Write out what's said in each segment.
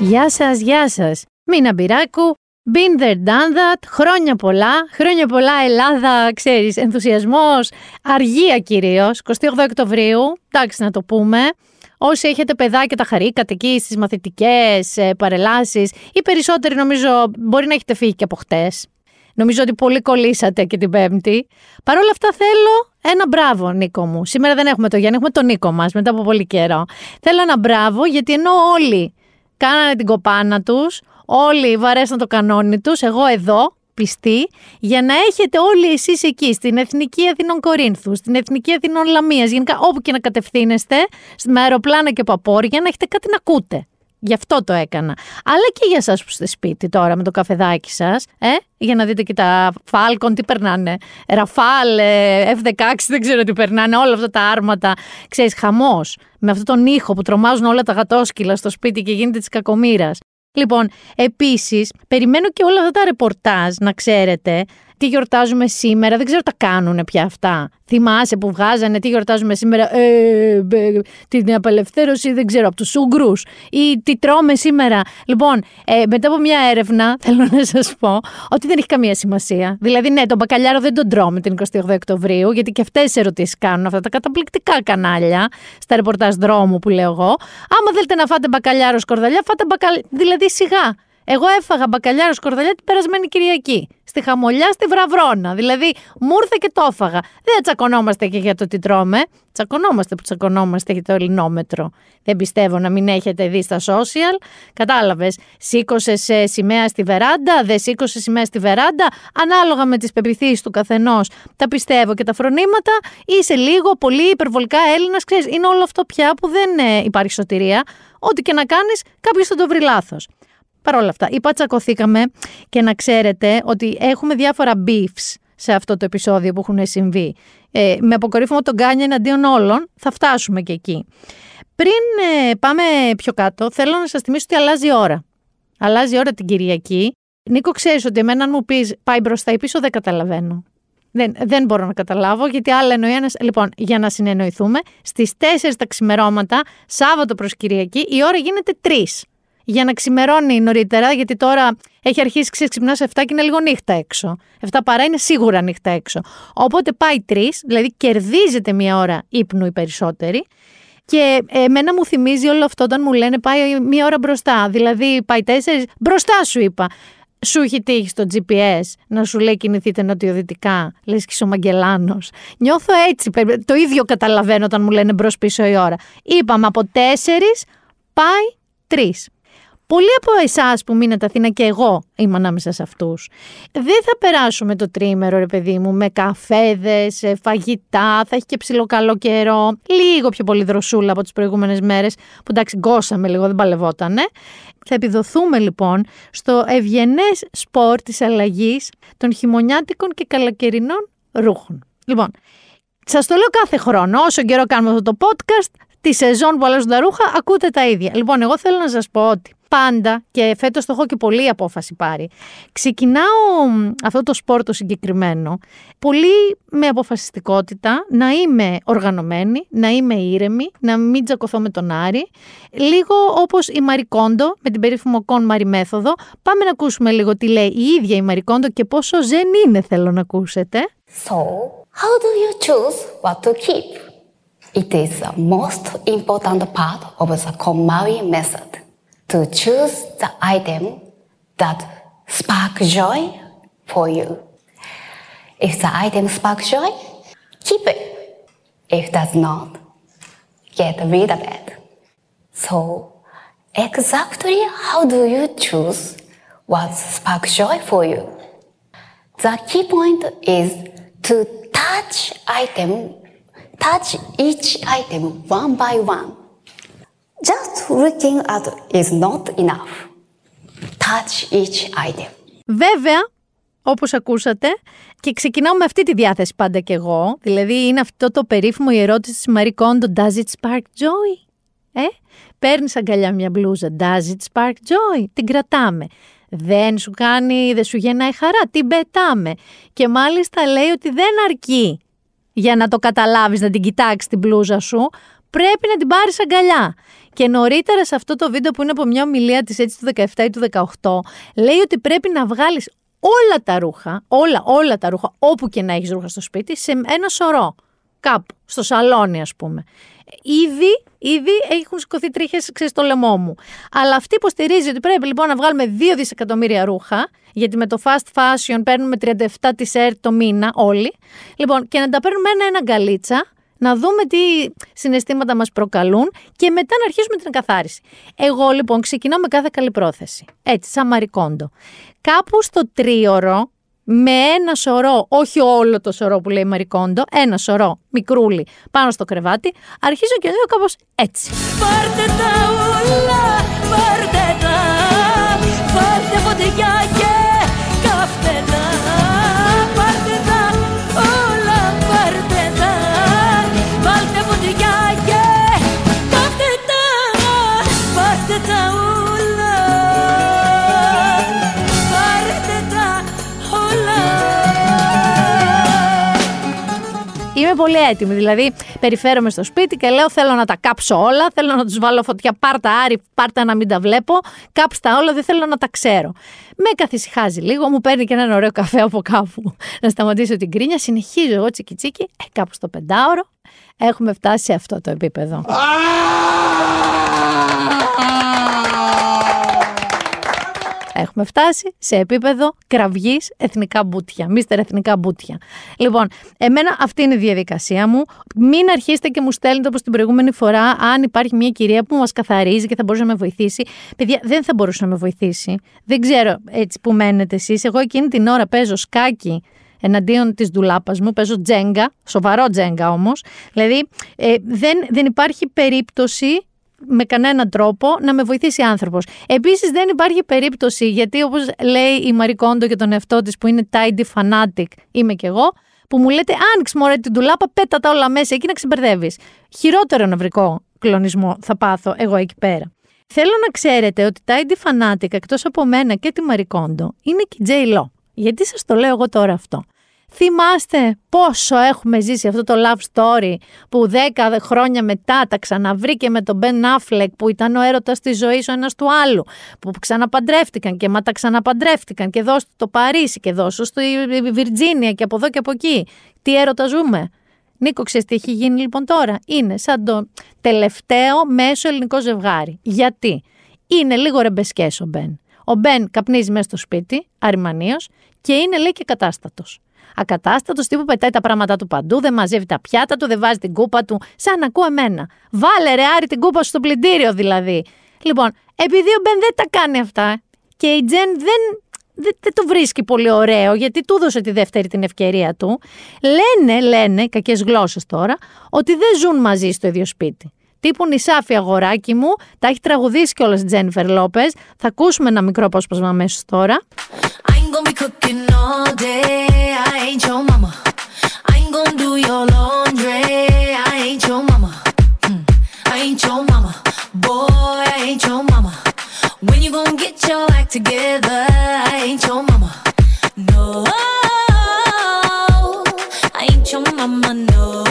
Γεια σας, γεια σας. Μίνα Μπυράκου, been there, done that, χρόνια πολλά, χρόνια πολλά Ελλάδα, ξέρεις, ενθουσιασμός, αργία κυρίως, 28 Οκτωβρίου, εντάξει να το πούμε. Όσοι έχετε παιδάκια τα χαρήκατε εκεί στις μαθητικές ε, παρελάσεις, οι περισσότεροι νομίζω μπορεί να έχετε φύγει και από χτες. Νομίζω ότι πολύ κολλήσατε και την Πέμπτη. Παρ' όλα αυτά θέλω ένα μπράβο, Νίκο μου. Σήμερα δεν έχουμε το Γιάννη, έχουμε τον Νίκο μας μετά από πολύ καιρό. Θέλω ένα μπράβο γιατί ενώ όλοι κάνανε την κοπάνα τους, όλοι βαρέσαν το κανόνι τους, εγώ εδώ, πιστή, για να έχετε όλοι εσείς εκεί, στην Εθνική Αθηνών Κορίνθου, στην Εθνική Αθηνών Λαμίας, γενικά όπου και να κατευθύνεστε, με αεροπλάνα και παπόρια, να έχετε κάτι να ακούτε. Γι' αυτό το έκανα. Αλλά και για εσάς που είστε σπίτι τώρα με το καφεδάκι σας, ε, για να δείτε και τα Falcon τι περνάνε. Ραφάλ, ε, F16, δεν ξέρω τι περνάνε, όλα αυτά τα άρματα. Ξέρεις, χαμός. Με αυτόν τον ήχο που τρομάζουν όλα τα γατόσκυλα στο σπίτι και γίνεται της κακομήρας. Λοιπόν, επίσης, περιμένω και όλα αυτά τα ρεπορτάζ, να ξέρετε, τι γιορτάζουμε σήμερα, δεν ξέρω τα κάνουν πια αυτά. Θυμάσαι που βγάζανε τι γιορτάζουμε σήμερα, ε, ε, την απελευθέρωση, δεν ξέρω, από τους Ούγκρους ή τι τρώμε σήμερα. Λοιπόν, ε, μετά από μια έρευνα, θέλω να σας πω ότι δεν έχει καμία σημασία. Δηλαδή, ναι, τον μπακαλιάρο δεν τον τρώμε την 28 Οκτωβρίου, γιατί και αυτές τις ερωτήσεις κάνουν αυτά τα καταπληκτικά κανάλια, στα ρεπορτάζ δρόμου που λέω εγώ. Άμα θέλετε να φάτε μπακαλιάρο σκορδαλιά, φάτε μπακαλιάρο, δηλαδή σιγά. Εγώ έφαγα μπακαλιάρο σκορδαλιά την περασμένη Κυριακή. Στη χαμολιά, στη βραβρώνα. Δηλαδή, μου ήρθε και το έφαγα. Δεν τσακωνόμαστε και για το τι τρώμε. Τσακωνόμαστε που τσακωνόμαστε για το ελληνόμετρο. Δεν πιστεύω να μην έχετε δει στα social. Κατάλαβες. Σήκωσε σημαία στη βεράντα, δεν σήκωσε σημαία στη βεράντα. Ανάλογα με τις πεπιθήσεις του καθενός, τα πιστεύω και τα φρονήματα. Είσαι λίγο, πολύ υπερβολικά Έλληνας. Είναι όλο αυτό πια που δεν ε, υπάρχει σωτηρία. Ό,τι και να κάνεις, κάποιος θα το βρει λάθος. Παρ' όλα αυτά, είπα τσακωθήκαμε και να ξέρετε ότι έχουμε διάφορα beefs σε αυτό το επεισόδιο που έχουν συμβεί. Ε, με αποκορύφωμα τον Κάνια εναντίον όλων, θα φτάσουμε και εκεί. Πριν ε, πάμε πιο κάτω, θέλω να σας θυμίσω ότι αλλάζει η ώρα. Αλλάζει η ώρα την Κυριακή. Νίκο, ξέρεις ότι εμένα αν μου πεις πάει μπροστά ή πίσω, δεν καταλαβαίνω. Δεν, δεν μπορώ να καταλάβω, γιατί άλλα εννοεί ένας. Λοιπόν, για να συνεννοηθούμε, στις 4 τα ξημερώματα, Σάββατο προς Κυριακή, η ώρα γίνεται 3 για να ξημερώνει νωρίτερα, γιατί τώρα έχει αρχίσει ξέρεις, ξυπνάς 7 και είναι λίγο νύχτα έξω. 7 παρά είναι σίγουρα νύχτα έξω. Οπότε πάει 3, δηλαδή κερδίζεται μία ώρα ύπνου οι περισσότεροι. Και εμένα μου θυμίζει όλο αυτό όταν μου λένε πάει μία ώρα μπροστά. Δηλαδή πάει 4, μπροστά σου είπα. Σου έχει τύχει στο GPS να σου λέει κινηθείτε νοτιοδυτικά, λες και είσαι ο Μαγκελάνος. Νιώθω έτσι, το ίδιο καταλαβαίνω όταν μου λένε μπρος πίσω η ώρα. Είπαμε από 4 πάει 3. Πολλοί από εσάς που μείνετε Αθήνα και εγώ είμαι ανάμεσα σε αυτούς. Δεν θα περάσουμε το τρίμερο, ρε παιδί μου, με καφέδες, ε, φαγητά, θα έχει και ψηλό καλό καιρό. Λίγο πιο πολύ δροσούλα από τις προηγούμενες μέρες, που εντάξει, γκώσαμε λίγο, δεν παλευότανε. Θα επιδοθούμε λοιπόν στο ευγενές σπορ της αλλαγής των χειμωνιάτικων και καλοκαιρινών ρούχων. Λοιπόν, σας το λέω κάθε χρόνο, όσο καιρό κάνουμε αυτό το podcast, τη σεζόν που αλλάζουν τα ρούχα, ακούτε τα ίδια. Λοιπόν, εγώ θέλω να σας πω ότι πάντα και φέτος το έχω και πολύ απόφαση πάρει. Ξεκινάω αυτό το σπορ το συγκεκριμένο πολύ με αποφασιστικότητα να είμαι οργανωμένη, να είμαι ήρεμη, να μην τζακωθώ με τον Άρη. Λίγο όπως η Μαρικόντο με την περίφημο κον Μαρι μέθοδο. Πάμε να ακούσουμε λίγο τι λέει η ίδια η Μαρικόντο και πόσο ζεν είναι θέλω να ακούσετε. So, how do you choose what to keep? It is the most important part of the KonMari method. to choose the item that spark joy for you. If the item sparks joy, keep it. If does not, get rid of it. So, exactly how do you choose what sparks joy for you? The key point is to touch item, touch each item one by one Just looking at is not enough. Touch each item. Βέβαια, όπως ακούσατε, και ξεκινάω με αυτή τη διάθεση πάντα κι εγώ, δηλαδή είναι αυτό το περίφημο η ερώτηση της Marie Kondo, does it spark joy? Ε, παίρνεις αγκαλιά μια μπλούζα, does it spark joy? Την κρατάμε. Δεν σου κάνει, δεν σου γεννάει χαρά, την πετάμε. Και μάλιστα λέει ότι δεν αρκεί για να το καταλάβεις, να την κοιτάξεις την μπλούζα σου, πρέπει να την πάρεις αγκαλιά. Και νωρίτερα σε αυτό το βίντεο που είναι από μια ομιλία της έτσι του 17 ή του 18, λέει ότι πρέπει να βγάλεις όλα τα ρούχα, όλα, όλα τα ρούχα, όπου και να έχεις ρούχα στο σπίτι, σε ένα σωρό. Κάπου, στο σαλόνι, ας πούμε. Ήδη, ήδη έχουν σηκωθεί τρίχες στο λαιμό μου. Αλλά αυτή υποστηρίζει ότι πρέπει λοιπόν να βγάλουμε 2 δισεκατομμύρια ρούχα, γιατί με το fast fashion παίρνουμε 37 t το μήνα όλοι. Λοιπόν, και να τα παίρνουμε ένα-ένα γκαλίτσα, να δούμε τι συναισθήματα μας προκαλούν και μετά να αρχίσουμε την καθάριση. Εγώ λοιπόν ξεκινάω με κάθε καλή πρόθεση, έτσι σαν μαρικόντο. Κάπου στο τρίωρο, με ένα σωρό, όχι όλο το σωρό που λέει Μαρικόντο, ένα σωρό μικρούλι πάνω στο κρεβάτι, αρχίζω και λέω κάπως έτσι. Πάρτε τα ούλα, πάρτε τα, πάρτε φωτιά πολύ έτοιμη. Δηλαδή, περιφέρομαι στο σπίτι και λέω: Θέλω να τα κάψω όλα. Θέλω να τους βάλω φωτιά. Πάρτα, Άρη, πάρτα να μην τα βλέπω. Κάψτα όλα, δεν θέλω να τα ξέρω. Με καθησυχάζει λίγο, μου παίρνει και έναν ωραίο καφέ από κάπου να σταματήσω την κρίνια. Συνεχίζω εγώ τσίκι τσίκι, ε, κάπου στο πεντάωρο. Έχουμε φτάσει σε αυτό το επίπεδο. Έχουμε φτάσει σε επίπεδο κραυγής εθνικά μπούτια. Μίστερ εθνικά μπούτια. Λοιπόν, εμένα αυτή είναι η διαδικασία μου. Μην αρχίσετε και μου στέλνετε όπως την προηγούμενη φορά, αν υπάρχει μια κυρία που μας καθαρίζει και θα μπορούσε να με βοηθήσει. Παιδιά, δεν θα μπορούσε να με βοηθήσει. Δεν ξέρω έτσι που μένετε εσείς. Εγώ εκείνη την ώρα παίζω σκάκι εναντίον της ντουλάπας μου. Παίζω τζέγκα, σοβαρό τζέγκα όμως. Δηλαδή, ε, δεν, δεν υπάρχει περίπτωση με κανέναν τρόπο να με βοηθήσει άνθρωπος. Επίσης, δεν υπάρχει περίπτωση, γιατί όπως λέει η Μαρικόντο και τον εαυτό της που είναι tidy fanatic, είμαι κι εγώ, που μου λέτε άνοιξε μωρέ την τουλάπα, πέτα τα όλα μέσα εκεί να ξεμπερδεύεις. Χειρότερο νευρικό κλονισμό θα πάθω εγώ εκεί πέρα. Θέλω να ξέρετε ότι tidy fanatic εκτός από μένα και τη Μαρικόντο είναι και η J. Lo. Γιατί σας το λέω εγώ τώρα αυτό. Θυμάστε πόσο έχουμε ζήσει αυτό το love story που δέκα χρόνια μετά τα ξαναβρήκε με τον Ben Affleck που ήταν ο έρωτας της ζωής ο ένας του άλλου που ξαναπαντρεύτηκαν και μα τα ξαναπαντρεύτηκαν και δώσ' το Παρίσι και δώσ' στο Βιρτζίνια και από εδώ και από εκεί. Τι έρωτα ζούμε; Νίκο, ξέρεις τι έχει γίνει λοιπόν τώρα; Είναι σαν το τελευταίο μέσο ελληνικό ζευγάρι. Γιατί; Είναι λίγο ρεμπεσκές ο Μπεν. Ο Μπεν καπνίζει μέσα στο σπίτι, αριμανίος, και είναι λέει και κατάστατος ακατάστατος τύπου πετάει τα πράγματα του παντού, δεν μαζεύει τα πιάτα του, δεν βάζει την κούπα του. Σαν να ακούω εμένα. Βάλε ρε Άρη την κούπα σου στο πλυντήριο δηλαδή. Λοιπόν, επειδή ο Μπεν δεν τα κάνει αυτά και η Τζεν δεν, δεν, δεν το βρίσκει πολύ ωραίο γιατί του έδωσε τη δεύτερη την ευκαιρία του, λένε, λένε, κακές γλώσσες τώρα, ότι δεν ζουν μαζί στο ίδιο σπίτι. Τύπου νησάφι αγοράκι μου, τα έχει τραγουδήσει κιόλας η Τζένιφερ Λόπες. Θα ακούσουμε ένα μικρό απόσπασμα αμέσως τώρα. ain't gonna be cooking all day. I ain't your mama. I ain't gonna do your laundry. I ain't your mama. Mm. I ain't your mama. Boy, I ain't your mama. When you gonna get your act together? I ain't your mama. No, I ain't your mama. No.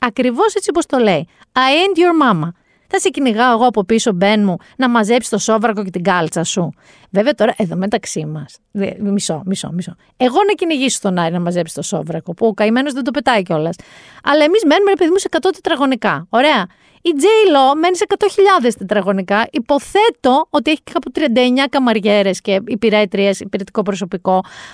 Ακριβώς έτσι όπως το λέει. I ain't your mama. Θα σε κυνηγάω εγώ από πίσω, μπεν μου, να μαζέψεις το σόβρακο και την κάλτσα σου. Βέβαια τώρα, εδώ μεταξύ μας. Μισό, μισό, μισό. Εγώ να κυνηγήσω τον Άρη να μαζέψει το σόβρακο, που ο καημένος δεν το πετάει κιόλας. Αλλά εμείς μένουμε, παιδί μου, σε 100 τετραγωνικά. Ωραία. Η J. Lo μένει σε 100.000 τετραγωνικά. Υποθέτω ότι έχει κάπου 39 καμαριέρες και υπηρέτριες, υπηρετικό προσωπικό.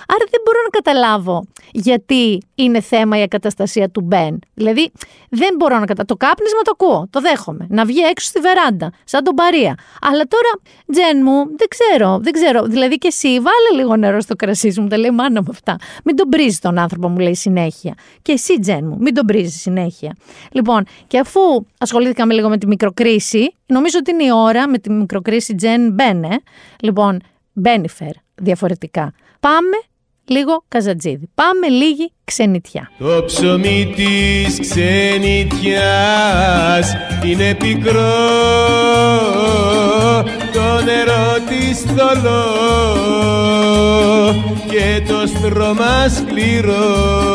Άρα δεν μπορώ να καταλάβω γιατί είναι θέμα η ακαταστασία του Μπεν. Δηλαδή, δεν μπορώ να καταλάβω. Το κάπνισμα το ακούω, το δέχομαι. Να βγει έξω στη βεράντα, σαν τον Παρία. Αλλά τώρα, Τζεν μου, δεν ξέρω, δεν ξέρω. Δηλαδή και εσύ, βάλε λίγο νερό στο κρασί σου, μου τα λέει μάνα μου αυτά. Μην τον πρίζει τον άνθρωπο, μου λέει συνέχεια. Και εσύ, Τζεν μου, μην τον πρίζει συνέχεια. Λοιπόν, και αφού ασχολήθηκα ασχοληθήκαμε λίγο με τη μικροκρίση. Νομίζω ότι είναι η ώρα με τη μικροκρίση Τζεν Μπένε. Λοιπόν, Μπένιφερ διαφορετικά. Πάμε λίγο καζατζίδι. Πάμε λίγη ξενιτιά. Το ψωμί της ξενιτιάς είναι πικρό το νερό της θολό και το στρώμα σκληρό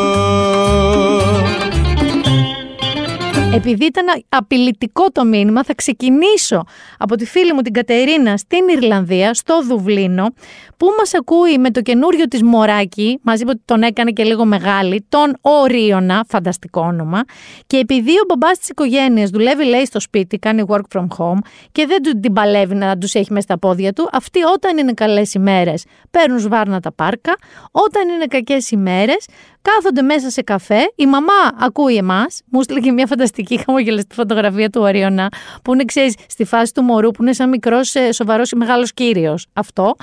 επειδή ήταν απειλητικό το μήνυμα, θα ξεκινήσω από τη φίλη μου την Κατερίνα στην Ιρλανδία, στο Δουβλίνο, που μας ακούει με το καινούριο της Μωράκι, μας είπε ότι τον έκανε και λίγο μεγάλη, τον Ορίωνα, φανταστικό όνομα, και επειδή ο μπαμπάς της οικογένειας δουλεύει λέει στο σπίτι, κάνει work from home και δεν του την παλεύει να τους έχει μέσα στα πόδια του, αυτοί όταν είναι καλές ημέρες παίρνουν σβάρνα τα πάρκα, όταν είναι κακές ημέρες κάθονται μέσα σε καφέ, η μαμά ακούει εμάς. Μου στείλε και μια φανταστική χαμογελαστή φωτογραφία του Οριονά, που είναι, ξέρεις, στη φάση του μωρού, που είναι σαν μικρός, ε, σοβαρός ή μεγάλος κύριος. Αυτό.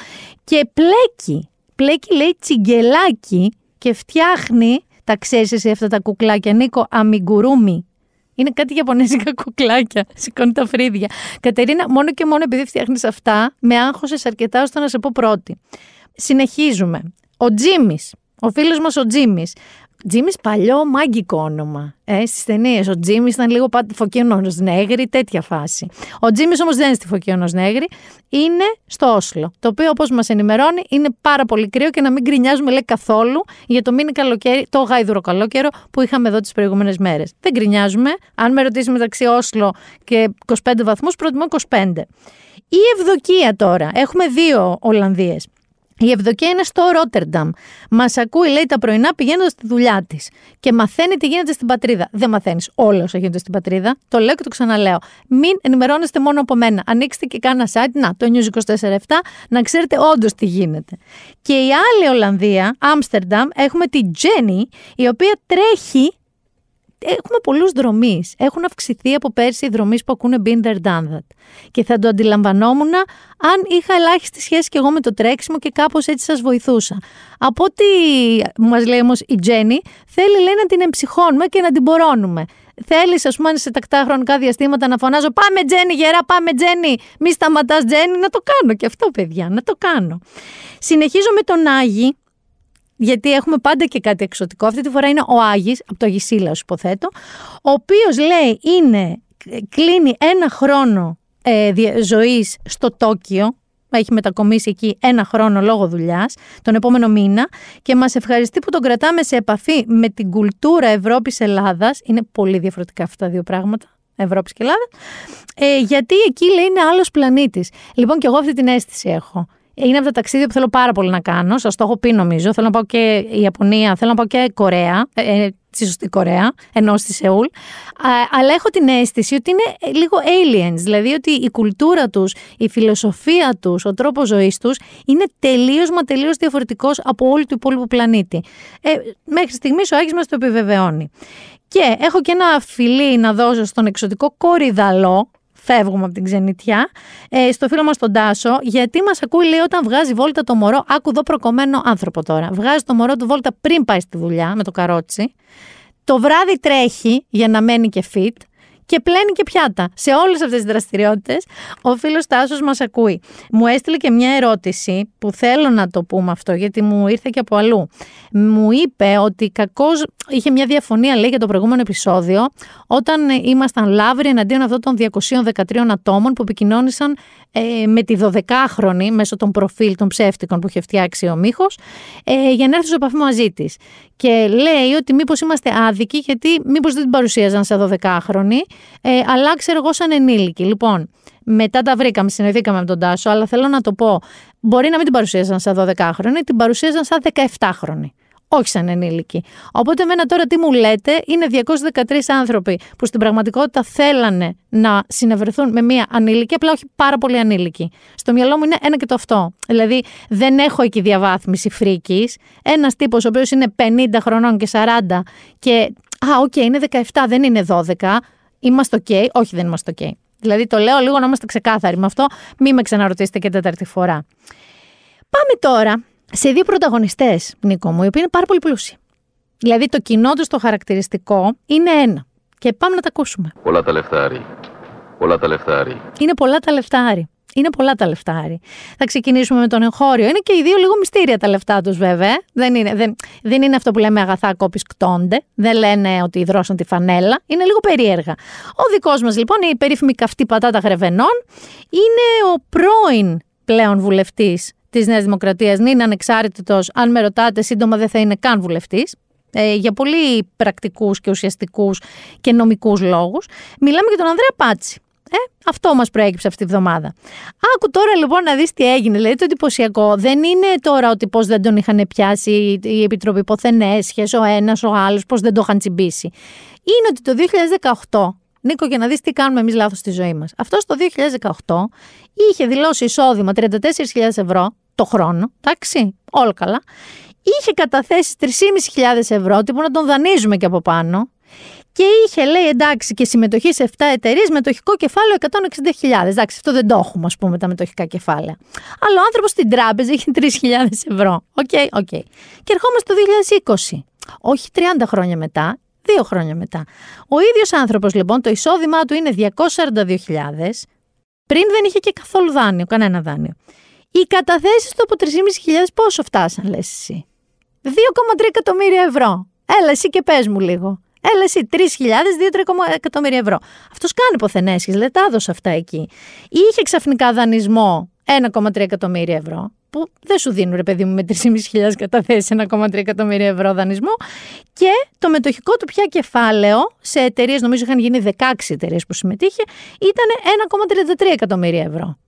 Και πλέκει. Πλέκει, λέει, τσιγκελάκι και φτιάχνει. Τα ξέρεις εσύ αυτά τα κουκλάκια, Νίκο, αμιγκουρούμι. Είναι κάτι Ιαπωνέζικα κουκλάκια. Σηκώνει τα φρύδια. Κατερίνα, μόνο και μόνο επειδή φτιάχνεις αυτά, με άγχωσες αρκετά ώστε να σε πω πρώτη. Συνεχίζουμε. Ο Τζίμις ο φίλος μας ο Τζίμις. Τζίμις παλιό μάγκικο όνομα. Ε, Στις ταινίες. Ο Τζίμις ήταν λίγο πάντα φωκίωνο Νέγρη, τέτοια φάση. Ο Τζίμις όμως δεν είναι στη φωκίωνο Νέγρη, είναι στο Όσλο. Το οποίο, όπως μας ενημερώνει, είναι πάρα πολύ κρύο και να μην γκρινιάζουμε λέει καθόλου για το μήνυ καλοκαίρι, το γάιδουρο καλόκαιρο που είχαμε εδώ τις προηγούμενες μέρες. Δεν γκρινιάζουμε. Αν με ρωτήσεις μεταξύ Όσλο και 25 βαθμούς, προτιμώ 25. Η Ευδοκία τώρα. Έχουμε δύο Ολλανδίες. Η Ευδοκία είναι στο Ρότερνταμ. Μας ακούει, λέει, τα πρωινά πηγαίνοντας στη δουλειά της και μαθαίνει τι γίνεται στην πατρίδα. Δεν μαθαίνεις όλα όσα γίνονται στην πατρίδα. Το λέω και το ξαναλέω. Μην ενημερώνεστε μόνο από μένα. Ανοίξτε και κάνα site, να, το News 24-7, να ξέρετε όντως τι γίνεται. Και η άλλη Ολλανδία, Άμστερνταμ, έχουμε την Τζέννη, η οποία τρέχει έχουμε πολλούς δρομή. Έχουν αυξηθεί από πέρσι οι δρομή που ακούνε Binder Done That. Και θα το αντιλαμβανόμουν αν είχα ελάχιστη σχέση και εγώ με το τρέξιμο και κάπως έτσι σας βοηθούσα. Από ό,τι μας λέει όμως η Τζέννη, θέλει λέει να την εμψυχώνουμε και να την μπορώνουμε. Θέλεις, ας πούμε, σε τακτά χρονικά διαστήματα να φωνάζω Πάμε Τζέννη, γερά, πάμε Τζέννη. Μη σταματάς, Τζέννη. Να το κάνω και αυτό, παιδιά, να το κάνω. Συνεχίζω με τον Άγη, γιατί έχουμε πάντα και κάτι εξωτικό. Αυτή τη φορά είναι ο Άγης, από το Αγισίλαος υποθέτω, ο οποίος λέει είναι, κλείνει ένα χρόνο ε, ζωής στο Τόκιο, έχει μετακομίσει εκεί ένα χρόνο λόγω δουλειάς, τον επόμενο μήνα, και μας ευχαριστεί που τον κρατάμε σε επαφή με την κουλτούρα Ευρώπη-Ελλάδα. Είναι πολύ διαφορετικά αυτά τα δύο πράγματα. Ευρώπης και Ελλάδα. Ε, γιατί εκεί λέει είναι άλλος πλανήτης. Λοιπόν, και εγώ αυτή την αίσθηση έχω είναι από τα ταξίδια που θέλω πάρα πολύ να κάνω. Σας το έχω πει νομίζω. Θέλω να πάω και η Ιαπωνία, θέλω να πάω και Κορέα. Ε, ε στη σωστή Κορέα, ενώ στη Σεούλ. αλλά έχω την αίσθηση ότι είναι λίγο aliens. Δηλαδή ότι η κουλτούρα τους, η φιλοσοφία τους, ο τρόπος ζωής τους είναι τελείως μα τελείως διαφορετικός από όλη του υπόλοιπου πλανήτη. Ε, μέχρι στιγμής ο Άγιος μας το επιβεβαιώνει. Και έχω και ένα φιλί να δώσω στον εξωτικό κορυδαλό, φεύγουμε από την ξενιτιά, ε, στο φίλο μας τον Τάσο, γιατί μας ακούει, λέει, όταν βγάζει βόλτα το μωρό. Άκου εδώ προκομμένο άνθρωπο τώρα. Βγάζει το μωρό του βόλτα πριν πάει στη δουλειά με το καρότσι. Το βράδυ τρέχει για να μένει και fit και πλένει και πιάτα. Σε όλες αυτές τις δραστηριότητες, ο φίλος Τάσος μας ακούει. Μου έστειλε και μια ερώτηση που θέλω να το πούμε αυτό, γιατί μου ήρθε και από αλλού. Μου είπε ότι κακώς είχε μια διαφωνία, λέει, για το προηγούμενο επεισόδιο, όταν ήμασταν λάβροι εναντίον αυτών των 213 ατόμων που επικοινώνησαν ε, με τη 12χρονη μέσω των προφίλ των ψεύτικων που είχε φτιάξει ο Μίχος, ε, για να έρθει σε επαφή μαζί της. Και λέει ότι μήπως είμαστε άδικοι, γιατί μήπως δεν την παρουσίαζαν σε 12χρονη, ε, αλλά ξέρω εγώ σαν ενήλικη. Λοιπόν, μετά τα βρήκαμε, συνειδηθήκαμε με τον Τάσο, αλλά θέλω να το πω. Μπορεί να μην την παρουσίαζαν σαν 12χρονη, την παρουσίαζαν σαν 17χρονη όχι σαν ενήλικοι. Οπότε εμένα τώρα τι μου λέτε είναι 213 άνθρωποι που στην πραγματικότητα θέλανε να συνευρεθούν με μία ανήλικη, απλά όχι πάρα πολύ ανήλικη. Στο μυαλό μου είναι ένα και το αυτό. Δηλαδή δεν έχω εκεί διαβάθμιση φρίκης. Ένας τύπος ο οποίος είναι 50 χρονών και 40 και. Α, OK, okay, είναι 17, δεν είναι 12. Είμαστε OK; Όχι, δεν είμαστε OK. Δηλαδή το λέω λίγο να είμαστε ξεκάθαροι με αυτό. Μην με ξαναρωτήσετε και τέταρτη φορά. Πάμε τώρα σε δύο πρωταγωνιστές, Νίκο μου, οι οποίοι είναι πάρα πολύ πλούσιοι. Δηλαδή το κοινό τους το χαρακτηριστικό είναι ένα. Και πάμε να τα ακούσουμε. Πολλά τα λεφτάρι. Πολλά τα λεφτάρι. Είναι πολλά τα λεφτάρι. Είναι πολλά τα λεφτά, Άρη. Θα ξεκινήσουμε με τον εγχώριο. Είναι και οι δύο λίγο μυστήρια τα λεφτά τους, βέβαια. Δεν είναι, δεν, δεν είναι αυτό που λέμε αγαθά κόπης κτώνται. Δεν λένε ότι δρώσαν τη φανέλα. Είναι λίγο περίεργα. Ο δικός μας, λοιπόν, η περίφημη καυτή πατάτα γρεβενών, είναι ο πρώην πλέον βουλευτής της Νέας Δημοκρατίας. Είναι ανεξάρτητος. Αν με ρωτάτε, σύντομα δεν θα είναι καν βουλευτής. Ε, για πολύ πρακτικούς και ουσιαστικούς και νομικούς λόγους. Μιλάμε για τον Ανδρέα Πάτσι. Ε, αυτό μας προέκυψε αυτή τη βδομάδα. Άκου τώρα λοιπόν να δεις τι έγινε. Δηλαδή το εντυπωσιακό δεν είναι τώρα ότι πώς δεν τον είχαν πιάσει η Επιτροπή Υποθενέσχε, ο ένας, ο άλλος, πώς δεν το είχαν τσιμπήσει. Είναι ότι το 2018 Νίκο, για να δεις τι κάνουμε εμείς λάθος στη ζωή μας. Αυτός το 2018 είχε δηλώσει εισόδημα 34.000 ευρώ το χρόνο, εντάξει, όλα καλά. Είχε καταθέσει 3.500 ευρώ, τύπου να τον δανείζουμε και από πάνω και είχε, λέει, εντάξει, και συμμετοχή σε 7 εταιρείες, μετοχικό κεφάλαιο 160.000. Εντάξει, αυτό δεν το έχουμε, ας πούμε, τα μετοχικά κεφάλαια. Αλλά ο άνθρωπος στην τράπεζα είχε 3.000 ευρώ. OK, okay, OK. Okay. Και ερχόμαστε το 2020. Όχι 30 χρόνια μετά, δύο χρόνια μετά. Ο ίδιος άνθρωπος, λοιπόν, το εισόδημά του είναι 242.000. Πριν δεν είχε και καθόλου δάνειο, κανένα δάνειο. Οι καταθέσεις του από 3.500 πόσο φτάσαν, λες εσύ; 2,3 εκατομμύρια ευρώ. Έλα, εσύ και πες μου λίγο. Έλα εσύ, 3.000, 2-3 εκατομμύρια ευρώ. Αυτός κάνει υποθενέσχε, λέει, τα έδωσε αυτά εκεί. Είχε ξαφνικά δανεισμό 1,3 εκατομμύρια ευρώ, που δεν σου δίνουν ρε παιδί μου με 3.500 καταθέσεις 1,3 εκατομμύρια ευρώ δανεισμό. Και το μετοχικό του πια κεφάλαιο σε εταιρείες, νομίζω είχαν γίνει 16 εταιρείες που συμμετείχε, ήταν 1,33 εκατομμύρια ευρώ.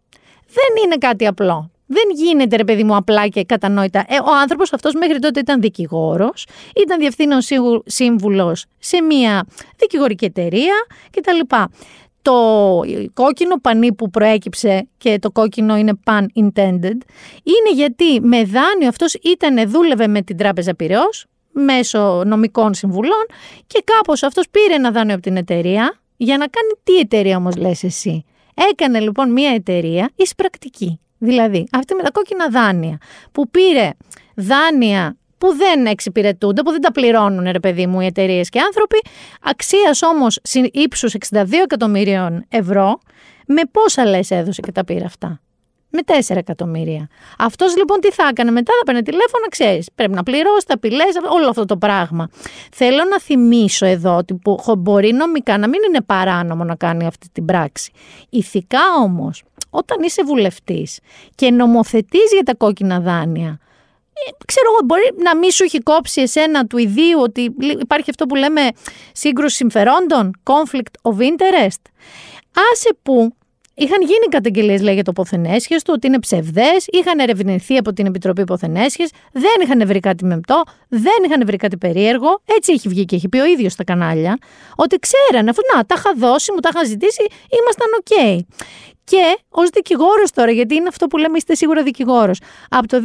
Δεν είναι κάτι απλό. Δεν γίνεται, ρε παιδί μου, απλά και κατανόητα. Ε, ο άνθρωπος αυτός μέχρι τότε ήταν δικηγόρος, ήταν διευθύνων σύμβουλος σε μια δικηγορική εταιρεία κτλ. Το κόκκινο πανί που προέκυψε και το κόκκινο είναι pan intended είναι γιατί με δάνειο αυτός ήταν, δούλευε με την τράπεζα Πυραιός μέσω νομικών συμβουλών και κάπως αυτός πήρε ένα δάνειο από την εταιρεία για να κάνει τι εταιρεία όμως λες εσύ; Έκανε λοιπόν μια εταιρεία εισπρακτική. Δηλαδή, αυτή με τα κόκκινα δάνεια που πήρε δάνεια που δεν εξυπηρετούνται, που δεν τα πληρώνουν, ρε παιδί μου, οι εταιρείες και άνθρωποι, αξίας όμως ύψους 62 εκατομμυρίων ευρώ, με πόσα λες έδωσε και τα πήρε αυτά; Με 4 εκατομμύρια. Αυτός λοιπόν τι θα έκανε; Μετά, θα παίρνει τηλέφωνο, ξέρεις. Πρέπει να πληρώσει, τα απειλές, όλο αυτό το πράγμα. Θέλω να θυμίσω εδώ ότι μπορεί νομικά να μην είναι παράνομο να κάνει αυτή την πράξη. Ηθικά όμως όταν είσαι βουλευτής και νομοθετείς για τα κόκκινα δάνεια, ε, ξέρω εγώ, μπορεί να μην σου έχει κόψει εσένα του ιδίου ότι υπάρχει αυτό που λέμε σύγκρουση συμφερόντων, conflict of interest. Άσε που Είχαν γίνει καταγγελίες, λέει, για το πόθεν έσχες του, ότι είναι ψευδές, είχαν ερευνηθεί από την Επιτροπή Πόθεν Έσχες, δεν είχαν βρει κάτι μεμπτό, δεν είχαν βρει κάτι περίεργο. Έτσι έχει βγει και έχει πει ο ίδιος στα κανάλια, ότι ξέρανε, αφού να, τα είχα δώσει, μου τα είχα ζητήσει, ήμασταν οκ. Και ως δικηγόρος τώρα, γιατί είναι αυτό που λέμε, είστε σίγουρα δικηγόρος. Από το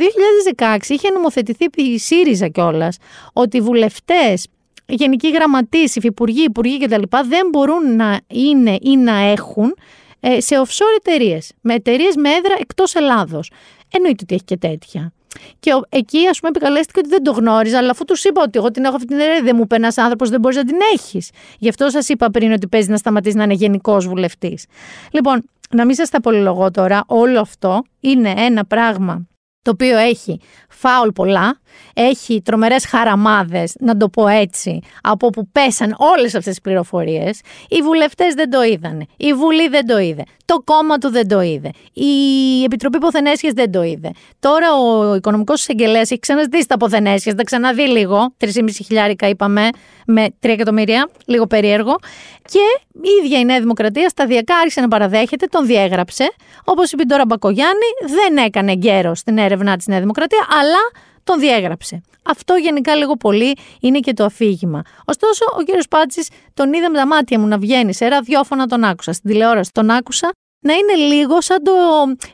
2016 είχε νομοθετηθεί επί ΣΥΡΙΖΑ κιόλας ότι οι βουλευτές, γενικοί γραμματείς, υφυπουργοί, υπουργοί κτλ. δεν μπορούν να είναι ή να έχουν ε, σε offshore εταιρείες, με εταιρείες με έδρα εκτός Ελλάδος. Εννοείται ότι έχει και τέτοια. Και εκεί, ας πούμε, επικαλέστηκε ότι δεν το γνώριζα, αλλά αφού τους είπα ότι εγώ την έχω αυτή την εταιρεία, δεν μου είπε ένας άνθρωπος, δεν μπορείς να την έχεις. Γι' αυτό σας είπα πριν ότι παίζει να σταματήσει να είναι γενικός βουλευτής. Λοιπόν, να μην σας τα πολυλογώ τώρα, όλο αυτό είναι ένα πράγμα το οποίο έχει φάουλ πολλά, έχει τρομερές χαραμάδες, να το πω έτσι, από που πέσαν όλες αυτές τις πληροφορίες. Οι βουλευτές δεν το είδανε, η Βουλή δεν το είδε, το κόμμα του δεν το είδε, η Επιτροπή Ποθενέσχες δεν το είδε. Τώρα ο οικονομικός εισαγγελέας έχει ξαναζητήσει τα Ποθενέσχες, θα ξαναδεί λίγο, 3,5 χιλιάρικα είπαμε, με 3 εκατομμύρια, λίγο περίεργο. Και η ίδια η Νέα Δημοκρατία σταδιακά άρχισε να παραδέχεται, τον διέγραψε. Όπως είπε τώρα Μπακογιάννη, δεν έκανε γέρο στην έρευνά της Νέα Δημοκρατία, αλλά τον διέγραψε. Αυτό γενικά λίγο πολύ είναι και το αφήγημα. Ωστόσο, ο κύριος Πάτσης τον είδα με τα μάτια μου να βγαίνει σε ραδιόφωνα, τον άκουσα. Στην τηλεόραση τον άκουσα να είναι λίγο σαν το.